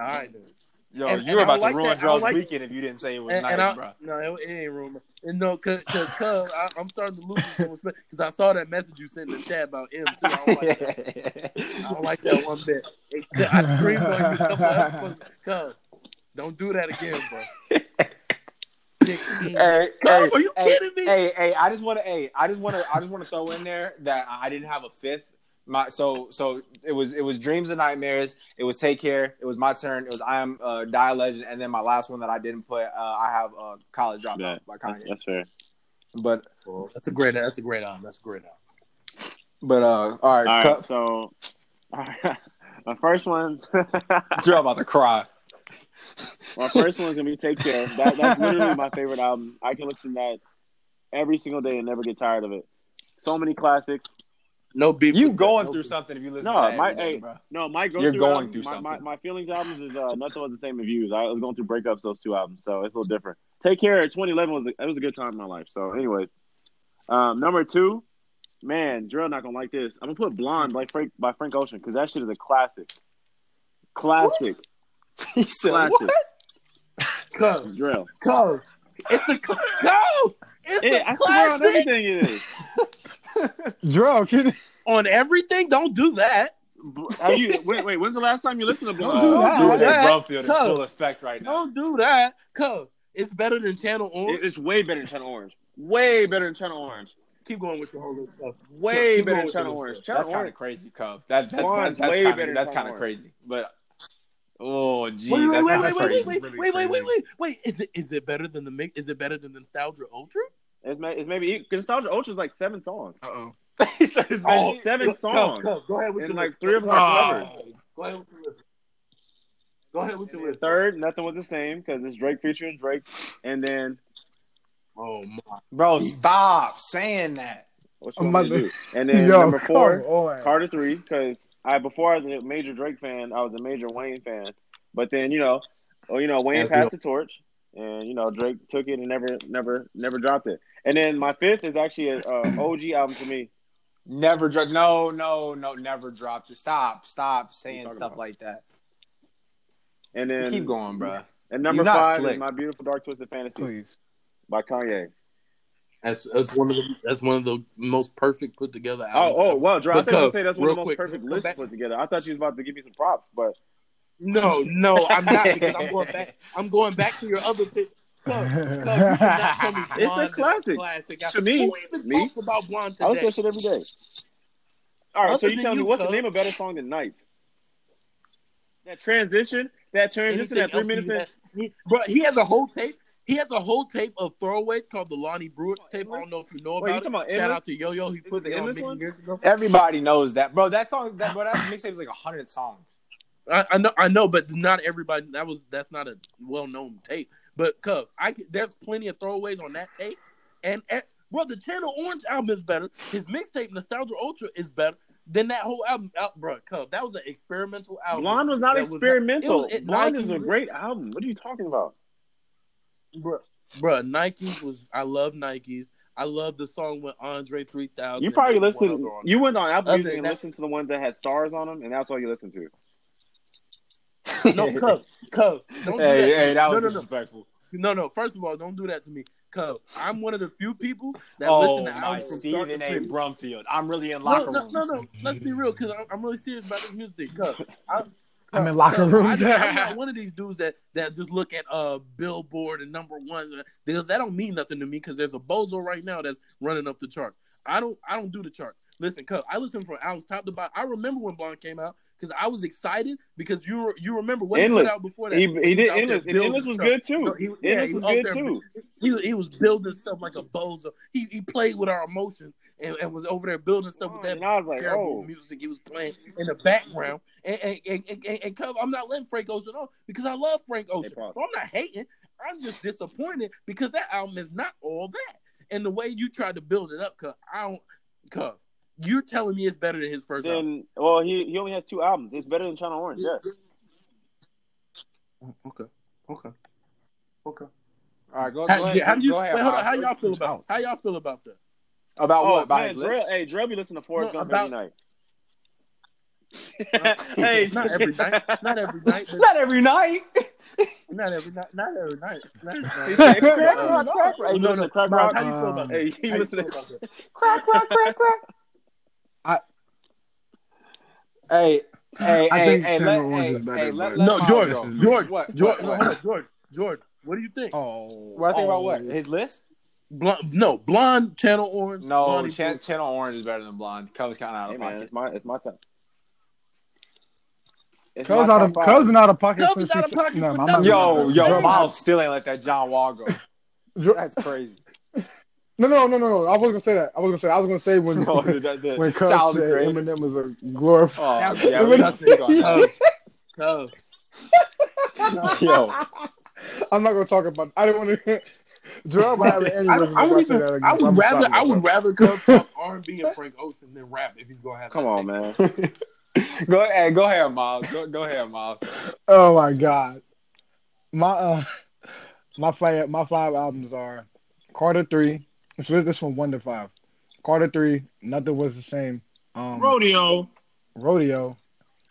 All right, then. Yo, And- you were about like to ruin that- I Joe's like- weekend if you didn't say it was And, nice, and I, bro. no, it, ain't rumor. And no, cause, cause, cause I, I'm starting to lose some respect because I saw that message you sent in the chat about him too. I don't like that. I don't like that one bit. It- I screamed on you a couple episodes. Cuz, don't do that again, bro. hey, hey, are you hey, kidding me? Hey, hey, I just want to, hey, I just want to, I just want to throw in there that I didn't have a fifth. My so so it was it was dreams and nightmares. It was take care. It was my turn. It was I am uh, die legend, and then my last one that I didn't put. Uh, I have uh, college dropout Yeah, by that's, Kanye. that's fair. But That's a great. That's a great album. That's a great album. but uh, all right, All right, cut, so my first one's Joe about to cry. my first one's gonna be Take Care. That, that's literally my favorite album. I can listen to that every single day and never get tired of it. So many classics. No beef. You going that. through No something if you listen No, to that my- hey, bro. No, my go You're going album, through my, My, something. my feelings albums is uh, nothing was the same as views. I was going through breakups those two albums, so it's a little different. Take Care 2011 was a, it was a good time in my life. So, anyways, um, number two, man, Drill not gonna like this. I'm gonna put Blonde by Frank by Frank Ocean because that shit is a classic. Classic, He said, classic. Cuz, Drill. cuz. It's a cl- no. It's Yeah, a I swear on classic everything it is. Dro, can on everything. Don't do that. Have you, wait, wait. When's the last time you listened to Don't do that. dude, Don't do that that. Brumfield is Cuz. full effect right now. Don't do that. Cuz it's better than Channel Orange. It- It's way better than Channel Orange. Way better than Channel Orange. Keep going with your whole list stuff. Way Keep better than Channel Orange. Channel That's kind Orange. of crazy, Cub. That, that, that, Blonde's that's way kind better of that's kind of crazy. But oh, gee, Wait, wait, that's wait, wait, wait, wait, wait, Really wait, wait, wait, wait, wait. Is it is it better than the mix? Is it better than Nostalgia Ultra? It's, may, it's maybe Nostalgia Ultra is like seven songs. Uh oh. he said his Oh, name- seven Go, songs. go, go ahead with And your like list. three of them Go are covers. Go ahead with your list. Go ahead with your list. Third, nothing was the same because it's Drake featuring Drake. And then Oh my. Bro, stop saying that. What you want me to do? And then Yo, number four, come. Carter three, because I before I was a major Drake fan, I was a major Wayne fan. But then you know, well, you know, Wayne As passed the torch, and you know, Drake took it and never, never, never dropped it. And then my fifth is actually a, a OG album to me. Never drop. No, no, no. Never dropped it. Stop, stop saying stuff about? like that. And then Keep going, bro. And number five slick. is my beautiful dark twisted fantasy Please. by Kanye. That's that's one of the that's one of the most perfect put together Oh, albums. oh, ever. well, Drew, I But, thought you say that's one of the most quick, perfect come lists back- put together. I thought you was about to give me some props, but No, no, I'm not because I'm going back. I'm going back to your other pick. Cub, Cub, tell me It's a Blonde is classic. classic. To me, who even me, talks about Blonde I listen to today? shit every day. All right, Other so you than tell me you, what's the name of a better song than Nights? That transition, that transition, Anything that three minutes you He, bro, he has a whole tape. He has a whole tape of throwaways called the Lonnie Brewers tape. I don't know if you know Wait, you about it. Shout out to Yo Yo. He put it it on many one? years ago. Everybody knows that, bro. That song, that bro, that mixtape is like hundred songs. I, I know, I know, but not everybody. That was that's not a well known tape. But Cub, I there's plenty of throwaways on that tape. And eh, bro, the Channel Orange album is better. His mixtape Nostalgia Ultra is better than that whole album. Out, bro, Cub, that was an experimental album. Blonde was not That was not- experimental. it was- Blonde is a great album. What are you talking about? Bro, bro. Nikes was I love Nikes. I love the song with Andre 3000. You probably maybe listened. You went on Apple Other Music than and listened to the ones that had stars on them, and that's all you listened to. there. No, Cub, Cub. Don't do hey, that. hey, that no, was no, no, disrespectful. no, no. First of all, don't do that to me, Cub. I'm one of the few people that Oh listen to my albums from start Stephen to A. finish. Brumfield. I'm really in No, locker no, rooms. no, no. Let's be real, because I'm, I'm really serious about this music. thing. Cub, I, I'm in locker Cub, rooms. I, am not one of these dudes that that just look at uh Billboard and number one because that don't mean nothing to me. Because there's a bozo right now that's running up the charts. I don't I don't do the charts. Listen, Cub, I listen from albums top to bottom. I remember when Blonde came out because I was excited because you you remember what he put out before that. He, was he did Endless, and Endless was stuff. good too. No, he- yeah, Endless he was out good there- too. He, was- he was building stuff like a bozo. He he played with our emotions and, and was over there building stuff with that And I was like, terrible oh, music he was playing in the background. And and, and, and, and, and I'm not letting Frank Ocean off because I love Frank Ocean. So I'm not hating. I'm just disappointed because that album is not all that. And the way you tried to build it up, cause I don't, cause you're telling me it's better than his first album. Well, he he only has two albums. It's better than Channel Orange. Yes. Okay, okay, okay. All right, go, How, go ahead. how do you? go ahead, wait, hold on. How y'all feel about? How y'all feel about that? About Oh what? About man, his list? Drell, hey, Drell be listening to Forrest No, Gump about- every night. Hey, not every night. Not every night. But Not every night. not every night. Not every night. Not every night. said, crack Uh, crack rock. No, no. to crack How you feel about that? Hey, you listen feel to about that? crack, crack, crack, crack. Hey, hey, I hey, think hey, Channel let, Orange hey, is better, hey, let, let No, Miles George. George, what, George, what, no, what? George, George. What do you think? Oh, What I think about what? Oh. His list? Blonde, no, blonde, channel orange. No, Chan- Channel Orange is better than Blonde. Cubs kind of out Hey of man, pocket. it's my it's my time. It's Cubs out of five. Cubs been out of pocket Cubs since out of pocket No, for I'm nothing. not. Yo, yo, Miles still ain't let that John Wall go. That's crazy. No, no, no, no, no. I wasn't gonna say that. I was gonna say. I was gonna say when No, the, the, when Cubs said the Eminem was a glorified. Oh, yeah. Yo, I'm not gonna talk about. I didn't want to. Joel would have an I, aneurysm I if would even, that again. I would I'm rather, I would rather Cubs talk R and B and Frank Ocean than rap if he's gonna have. Come on, take. man. go ahead, go ahead, Miles. Go, go ahead, Miles. Oh my god, my uh, my five my five albums are Carter three. It's really this from one to five. Carter three. Nothing was the same. Um, Rodeo. rodeo.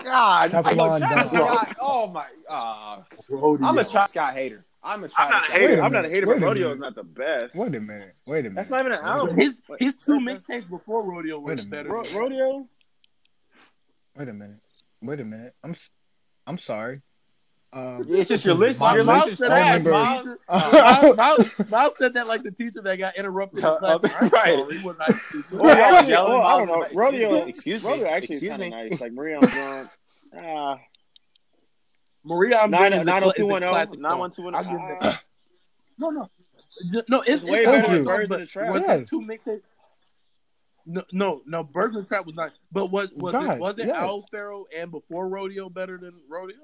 God, Teflon Travis Scott. Oh my, uh, Rodeo. I'm a Travis Scott hater. I'm a I'm Travis not a Scott Wait hater. a I'm not a hater, Wait but a Rodeo minute. is not the best. Wait a minute. Wait a minute. That's not even an But album. his his two wait, mixtapes before Rodeo Wait were better. Ro- Rodeo. Wait a minute. Wait a minute. I'm s- I'm sorry. Um, It's just your list. Your list is said trash, that like Miles. the Uh, Miles, Miles, Miles said that like the teacher that got interrupted in Uh, class. uh, I'm right. sorry, he was not the teacher. Yeah, actually, yelling well, I don't know. in the. Rodeo. Excuse me. Rodeo actually Excuse is kind me. of nice. Like Marie Antoinette. Ah, Maria I'm nine is a nine cla- oh two is a one oh classic nine song. one two one I'll give oh. that. No, no, no. It's, It's way it's better than songs, Birds but in the Trap. Was Yes. his two mixtapes? No, no, no. Birds in the Trap was not. But was was it was it. Owl Pharaoh and before Rodeo better than Rodeo?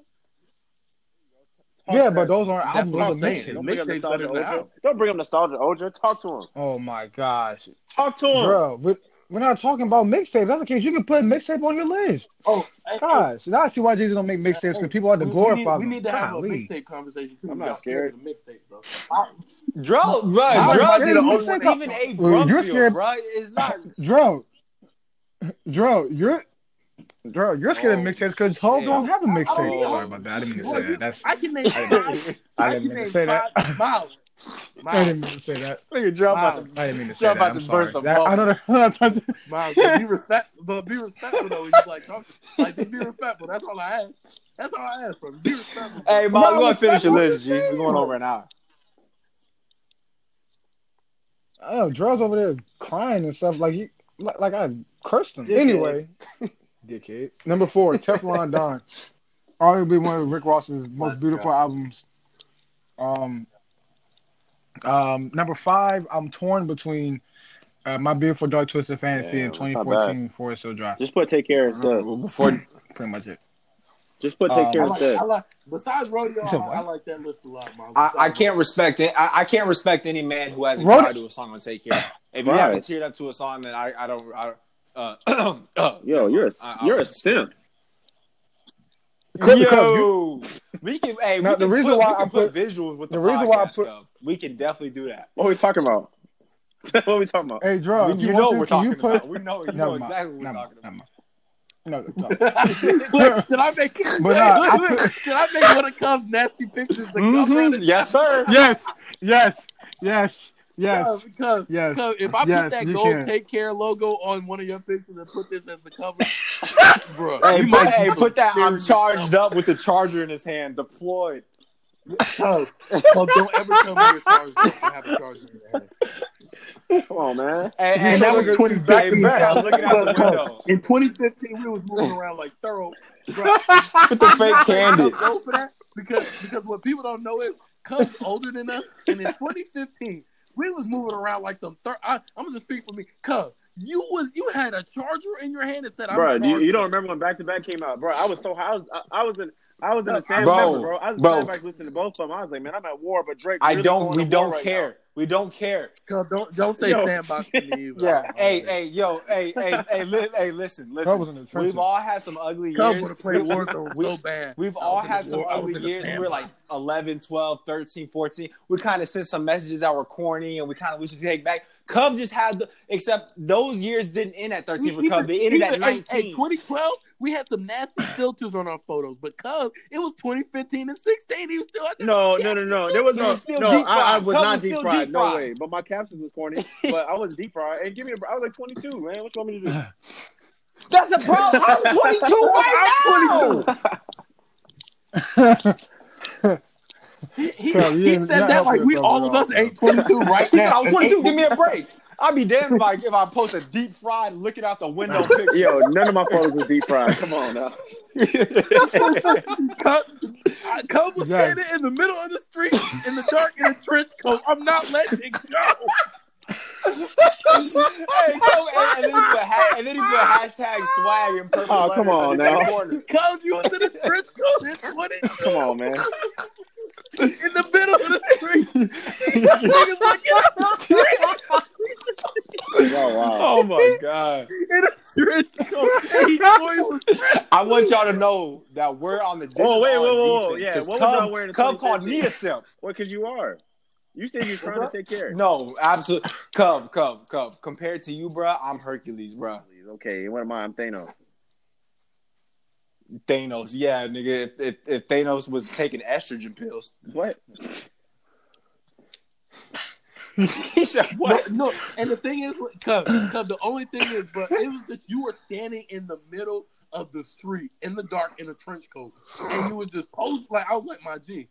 Yeah, but those aren't That's albums. what I'm saying. Don't bring up Mixtape's nostalgia better than Oja. Don't bring up nostalgia Oja. Talk to him. Oh my gosh, Talk to him. bro. We, we're not talking about mixtapes. That's the case. You can put mixtape on your list. Oh, hey, Gosh, now I see why Jesus don't make mixtapes because people have to we, we glorify need, we need to have a mixtape conversation too. I'm not got scared of the mixtape though. I- Dro, bro, Miles Dro, might be the this only isn't one- even a Well, you're Brumfield, scared- bro. It's not. Dro, Dro, you're Dro, you're scared of Oh, mixtapes because Hov don't have a I mixtape. don't Sorry about that. I didn't mean to say that. That's I can name I didn't mean five. I I didn't mean to say that. five. Miles. I didn't mean to say that. Look at Dro about to. I didn't mean to say that. I'm sorry. burst a That- I bubble. know that. I'm not touching- Miles, but be respect, but be respectful though. When you like talking, like just be respectful. That's all I ask. That's all I ask from you. Be respectful. Hey, No, Miles, we're gonna finish your list, G. We're going over an hour. Oh, Dro's over there crying and stuff like he like, like I cursed him. Dickhead. Anyway, dickhead. Number four, Teflon Don. Arguably one of Rick Ross's most Classic beautiful albums. Um, um, number five, I'm torn between uh, My Beautiful Dark Twisted Fantasy Yeah, and that's not 2014 Forest Hill Drive. Just put Take Care instead. Before Pretty much it. Just put Take Um, Care I like, instead. I like. Besides rodeo, I. I like that list a lot, I, I can't respect it. I, I can't respect any man who hasn't Rod- cried to a song on Take Care. If you Right. haven't teared up to a song, then I, I don't. I, uh, uh, Yo, you're a I- I- you're a simp. Because you- Yo, we can. Hey, Now, we the can reason put, why we can I put, put- visuals with the, the reason why I put- though. We can definitely do that. What are we talking about? what are we talking about? Hey, Dro, We- you you, know what we're talking you put? about. We know. You know exactly what we're talking about. No, no. Wait, should I make? But nah, I wait, wait, should I make one of Cubs nasty pictures? The cover of Mhm. Yes, sir. yes, yes, yes, yes. Cubs, Cubs, Yes. Cubs. If I Yes, put that gold can. take care logo on one of your pictures and put this as the cover, bro, Hey, you put, might hey, put that. I'm charged up with the charger in his hand, deployed. Cubs, Cubs, don't ever tell me you're charged. You have a charger in your hand. Come on, man. And, And that was 2015. Hey, man, I'm looking out the window In 2015, we was moving around like thorough. Bro, with the fake candy. Go for that because because what people don't know is Cubs older than us, and in 2015 we was moving around like some. Thir- I, I'm gonna just speak for me, cuz You was you had a charger in your hand that said, "I'm Bro, you, you don't remember when Back to Back came out, bro? I was so high. I was, I, I was in I was in the same Bro, bro, bro. I was bro. the listening to both of them. I was like, man, I'm at war, but Drake. I really don't. going We to don't right care. We don't care. Cub, don't don't say Yo. sandbox to me. Yeah. Hey, hey, yo, hey, hey, hey, li- hey, listen, listen. in the trenches. We've all had some ugly Cub years. would have played We- Warzone we- so bad. We've I all had some war- ugly years. We were like sandbox. 11, 12, 13, 14. We kind of sent some messages that were corny and we kind of we should take back. Cub just had the, except those years didn't end at 13 for Cub. They ended at Even- 19. Hey, 2012, we had some nasty filters on our photos, but Cub, it was 2015 and 16. He was still out there. No, no, no, no. There was no, still no. deep I, I was Cub not was deep fried. deep No fried. way. But my captions was corny. but I was deep fried. And give me, a, I was like 22, man. What you want me to do? That's the problem. I'm 22 right now. He, he, Cub, he said that like we all of us at ain't 22 right He said, now. I'm 22. Give me a break. I'd be damned if I if I post a deep fried looking out the window picture. Yo, none of my photos are deep fried. Come on now. Cub, Cub was Yeah. standing in the middle of the street in the dark in a trench coat. I'm not letting it go. hey, Cole, and, and then he put ha- and then he put hashtag swag in purple Oh, come on in the now. corner. Cub, you was in a trench coat in 22 Come on, man. In the middle of the street. Niggas like, get out the street. Oh wow. Oh my god! in a trench coat. And he swore he was I want y'all to know that we're on the. This Oh, is wait, on whoa, whoa, whoa. defense, Yeah, 'cause what was Cub, y'all wearing in Cub called 2013? me a simp. What? Because you are. You said you're trying to take care. No, absolutely. Cub, Cub, Cub. Compared to you, bruh, I'm Hercules, bruh. Okay, what am I? I'm Thanos. Thanos, yeah, nigga. If, if, if Thanos was taking estrogen pills, What? he said, "What?" No, no, and the thing is, cause, cause the only thing is, but it was just you were standing in the middle of the street in the dark in a trench coat, and you were just pose like I was like, my G.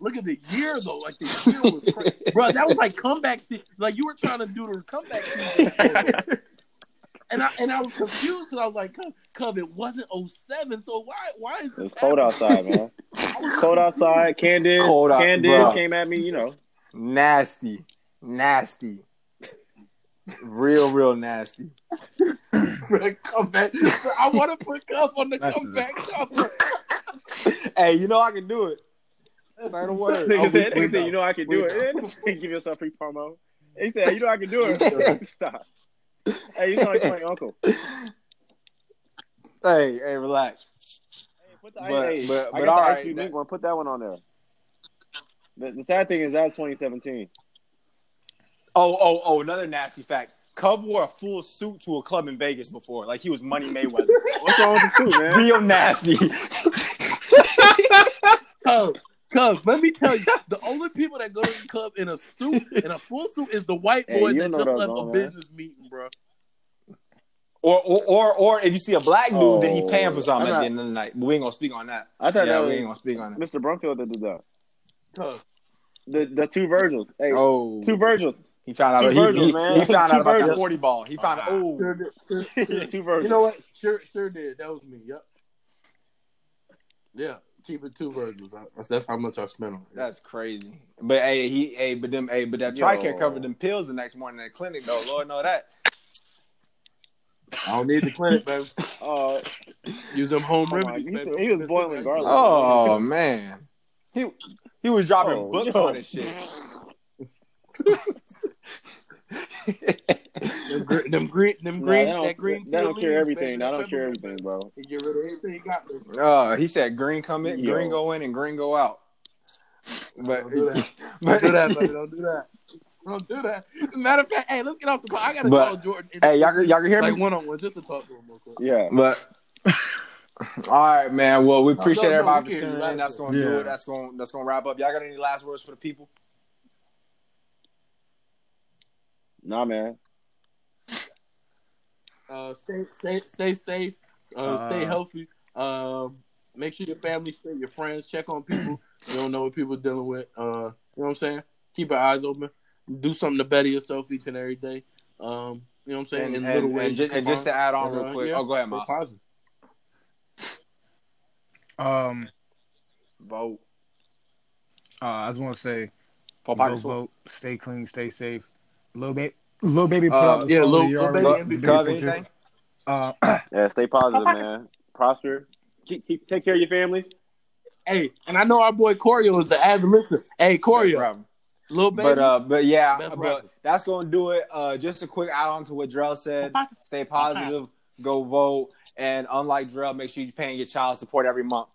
Look at the year though, like the year was crazy, bro. That was like comeback season. Like you were trying to do the comeback season, and I and I was confused because I was like, Cub, Cub, it wasn't 07, so why why is this It's cold outside, man. Cold outside. Candid. Cold out- Candid bruh. came at me. You know. Nasty, nasty, real, real nasty. For the comeback. I want to put Cub on the That's comeback cover. Hey, you know I can do it. Say the word. Nigga Oh, said, we- we nigga said, you know I can We do it. Give yourself free promo. He said, you know I can do it. Stop. Hey, you sound like my uncle. Hey, Hey, hey, relax. put the, But- hey, but- I but got all the right, Ice that- one. Put that one on there. The, the sad thing is that's 2017. Oh, oh, oh, another nasty fact. Cub wore a full suit to a club in Vegas before, like he was Money Mayweather. What's wrong with the suit, man? Real nasty. Cub, oh. Cub, let me tell you, the only people that go to the club in a suit, in a full suit, is the white Hey, boys you that know just left a man. business meeting, bro. or, or, or, or if you see a black dude, then he Oh, paying for oh. something I'm at the end of the night. But we ain't gonna speak on that. I thought yeah, that we ain't gonna speak on that. Mr. Brumfield that did that. Cub, The the two Virgils. Hey, Oh, two Virgils. he found out. two He, Virgils, he, man. he found Two out about that Virgils. forty ball. He found out. Oh, sure did, sure, sure. Two Virgils. you know what? Sure, sure did. That was me. Yep. Yeah, keep it two Virgils. I- That's, that's how much I spent on it. that's crazy. But hey, he, hey, but them, hey, but that Yo. Tricare covered them pills the next morning at the clinic though. Lord know that. I don't need the clinic, baby. Uh, Use them home Oh remedies. he baby. he was boiling garlic. Oh man, he he was dropping Oh, books yo. on his shit. Them, gre- them green, them nah, green, that don't, that green. that tea don't cure leaves, everything. baby, That don't care everything, bro. You get rid of everything you got there. Uh, he said green come in, Yo. green go in, and green go out. But Don't do that. but Don't do that, baby. Don't do that. Don't do that. Matter of fact, hey, let's get off the call. I gotta But- call Jordan. hey, y'all can- y'all can hear like me? one on one just to talk to him real quick. Yeah. But all right, man. Well, we appreciate no, no, everybody for tuning in. That's gonna do it. That's gonna that's gonna wrap up. Y'all got any last words for the people? Nah, man. Uh, stay, stay, stay safe. Uh, stay Uh, healthy. Um, make sure your family straight, your friends. Check on people. you don't know what people are dealing with. Uh, you know what I'm saying? Keep your eyes open. Do something to better yourself each and every day. Um, you know what I'm saying? And, In and, little ways. ju- you and just to add on And, real uh, quick. yeah, oh, go ahead, stay Miles. positive. Um, Vote uh, I just want to say, for go Pockets. vote, stay clean, stay safe. Lil Baby, Lil Baby put Uh, out the yeah, song Lil- Lil Baby Cub, MVP Baby Cub, picture. anything? Uh, Yeah, stay positive, man. Prosper. keep, keep take care of your families. Hey, and I know our boy Corio is the avid listener. Hey, Corio, Rapper. Lil Baby. But uh, but yeah, Best but rapper. that's gonna do it. Uh, just a quick add on to what Drell said. Stay positive, go vote, and unlike Drell, make sure you're paying your child support every month.